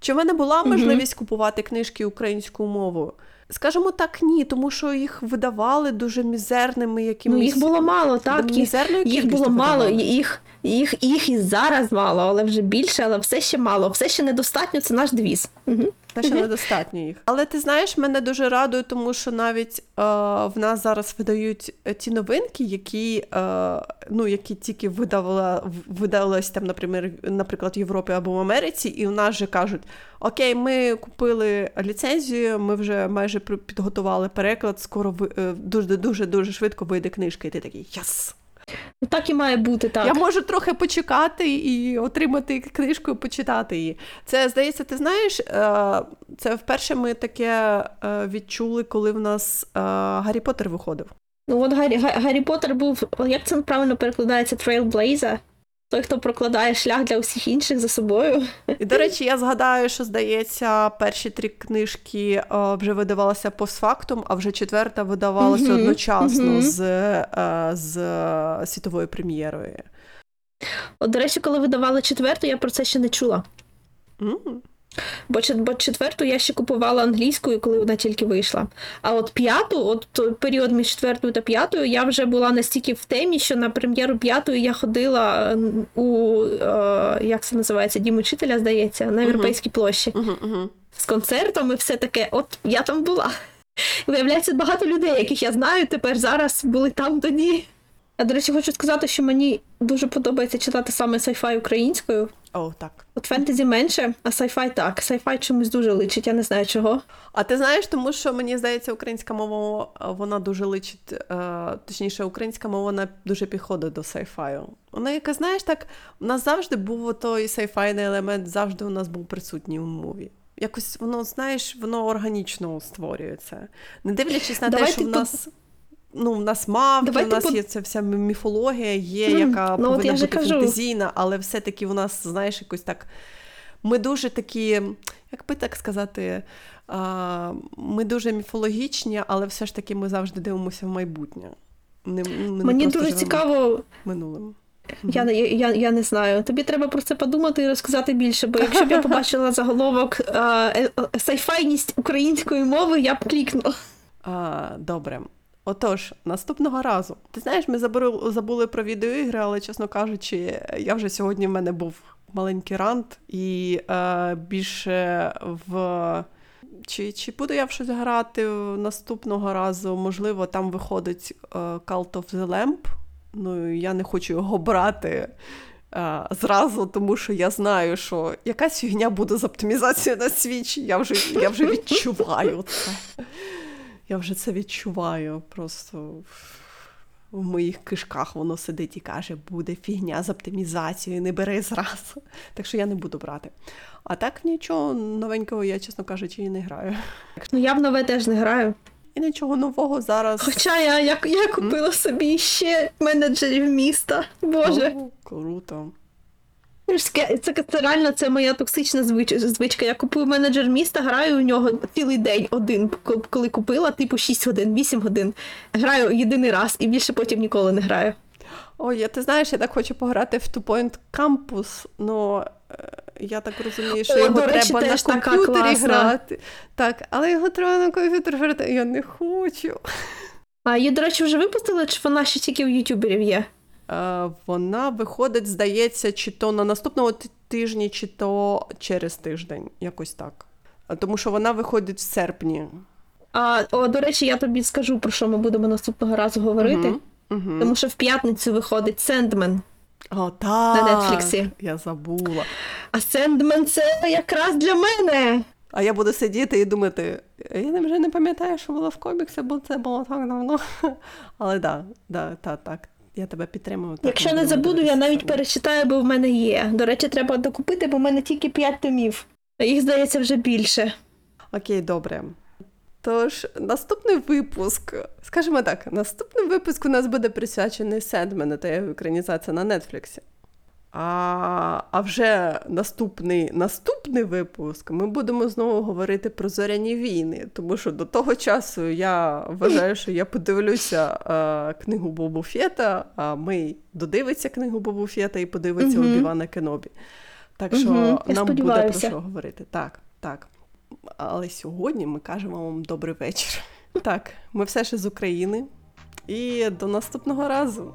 [SPEAKER 1] Чи в мене була можливість купувати книжки українською мовою? Скажімо так, ні, тому що їх видавали дуже мізерними якимись.
[SPEAKER 2] Ну, їх було мало, так.
[SPEAKER 1] Мізерною
[SPEAKER 2] їх було мало, їх, їх, їх і зараз мало, але вже більше, але все ще мало, все ще недостатньо, це наш девіз. Угу.
[SPEAKER 1] Це ще недостатньо їх. Але ти знаєш, мене дуже радує, тому що навіть е, в нас зараз видають е, ті новинки, які, е, ну, які тільки видавала, в- видавалось там, наприклад, наприклад, в Європі або в Америці, і в нас же кажуть: Окей, ми купили ліцензію, ми вже майже підготували переклад, скоро ви- е, дуже дуже дуже швидко вийде книжка, і ти такий єс!
[SPEAKER 2] Ну, Так і має бути, так.
[SPEAKER 1] Я можу трохи почекати і отримати книжку і почитати її. Це, здається, ти знаєш, е, це вперше ми таке е, відчули, коли в нас е, Гаррі Поттер виходив.
[SPEAKER 2] Ну от Гаррі, Га- Гаррі Поттер був, як це правильно перекладається, Trailblazer? Той, хто прокладає шлях для усіх інших за собою.
[SPEAKER 1] І, до речі, я згадаю, що, здається, перші три книжки е, вже видавалися постфактум, а вже четверта видавалася
[SPEAKER 2] Мгм,
[SPEAKER 1] одночасно
[SPEAKER 2] мгм.
[SPEAKER 1] з, е, з світовою прем'єрою.
[SPEAKER 2] От, до речі, коли видавали четверту, я про це ще не чула.
[SPEAKER 1] М.
[SPEAKER 2] Бо, бо четверту я ще купувала англійською, коли вона тільки вийшла. А от п'яту, от період між четвертою та п'ятою, я вже була настільки в темі, що на прем'єру п'ятої я ходила е, у е, як це називається, дім учителя, здається, на європейській площі
[SPEAKER 1] Мгм, мгм.
[SPEAKER 2] з концертом і все таке. От я там була. Виявляється, багато людей, яких я знаю, тепер зараз були там тоді. А до речі, хочу сказати, що мені дуже подобається читати саме сайфай українською.
[SPEAKER 1] О, так.
[SPEAKER 2] От фентезі менше, а сайфай так. Сайфай чомусь дуже личить, я не знаю чого.
[SPEAKER 1] А ти знаєш, тому що мені здається, українська мова вона дуже личить, е, точніше, українська мова вона дуже підходить до сайфаю. Вона яка, знаєш, так, у нас завжди був той сайфайний елемент, завжди у нас був присутній у мові. Якось воно, знаєш, воно органічно створюється. Не дивлячись на те, що в
[SPEAKER 2] по-
[SPEAKER 1] нас. Ну, в нас мавки,
[SPEAKER 2] Давай
[SPEAKER 1] в нас
[SPEAKER 2] по-
[SPEAKER 1] є ця вся міфологія, є,
[SPEAKER 2] Мгм.
[SPEAKER 1] яка
[SPEAKER 2] Ну,
[SPEAKER 1] повинна
[SPEAKER 2] я
[SPEAKER 1] бути
[SPEAKER 2] кажу.
[SPEAKER 1] фантазійна, але все-таки у нас, знаєш, якось так. Ми дуже такі, як би так сказати, а, ми дуже міфологічні, але все ж таки ми завжди дивимося в майбутнє. Не, ми
[SPEAKER 2] Мені
[SPEAKER 1] просто
[SPEAKER 2] дуже цікаво,
[SPEAKER 1] минулим.
[SPEAKER 2] я, я, я, не знаю. Тобі треба про це подумати і розказати більше, бо якщо б я побачила заголовок е, е, сайфайність української мови, я б клікнула.
[SPEAKER 1] А, добре. Отож, наступного разу. Ти знаєш, ми забули, забули про відеоігри, але, чесно кажучи, я вже сьогодні в мене був маленький рант, і е, більше в. Чи, чи буду я в щось грати наступного разу? Можливо, там виходить е, Cult of the Lamp. Ну, я не хочу його брати е, зразу, тому що я знаю, що якась фігня буде з оптимізацією на свіч. Я вже, я вже відчуваю це. Я вже це відчуваю. Просто в- моїх кишках воно сидить і каже, буде фігня з оптимізацією, не бери зразу. Так що я не буду брати. А так нічого новенького, я, чесно кажучи, і не граю.
[SPEAKER 2] Ну я в нове теж не граю.
[SPEAKER 1] І нічого нового зараз.
[SPEAKER 2] Хоча я, я, я купила собі ще менеджерів міста. Боже.
[SPEAKER 1] О, круто.
[SPEAKER 2] Це, це, реально це моя токсична звичка. Я купую менеджер міста, граю у нього цілий день один, коли купила, типу 6 годин, 8 годин. Граю єдиний раз і більше потім ніколи не граю.
[SPEAKER 1] Ой, я, ти знаєш, я так хочу пограти в Two Point Campus, але я так розумію, що
[SPEAKER 2] О,
[SPEAKER 1] його
[SPEAKER 2] речі,
[SPEAKER 1] треба на комп'ютері грати. Так, але його треба на комп'ютері грати. Я не хочу.
[SPEAKER 2] А її, до речі, вже випустили, чи вона ще тільки в ютуберів є?
[SPEAKER 1] Е, Вона виходить, здається, чи то на наступному тижні, чи то через тиждень, якось так. Тому що вона виходить в серпні.
[SPEAKER 2] А, о, до речі, я тобі скажу, про що ми будемо наступного разу говорити.
[SPEAKER 1] Мгм, мгм.
[SPEAKER 2] Тому що в п'ятницю виходить Sandman.
[SPEAKER 1] О, так.
[SPEAKER 2] На Нетфліксі.
[SPEAKER 1] Я забула.
[SPEAKER 2] А Sandman це якраз для мене.
[SPEAKER 1] А я буду сидіти і думати, я не- вже не пам'ятаю, що було в коміксі, бо це було так давно. Але да, да, та, так. Я тебе підтримую. Так,
[SPEAKER 2] Якщо не забуду, я навіть перечитаю, бо в мене є. До речі, треба докупити, бо в мене тільки 5 томів. Їх, здається, вже більше.
[SPEAKER 1] Окей, добре. Тож, наступний випуск, скажімо так, наступний випуск у нас буде присвячений Сендмену та його екранізація на Нетфліксі. А, а вже наступний, наступний випуск ми будемо знову говорити про зоряні війни, тому що до того часу я вважаю, що я подивлюся е, книгу Бобу Фета, а ми додивиться книгу Бобу Фета і подивиться
[SPEAKER 2] Мгм.
[SPEAKER 1] Обівана Кенобі. Так що
[SPEAKER 2] я
[SPEAKER 1] нам буде про що говорити. Так, так. Але сьогодні ми кажемо вам добрий вечір. Так, ми все ще з України. І до наступного разу.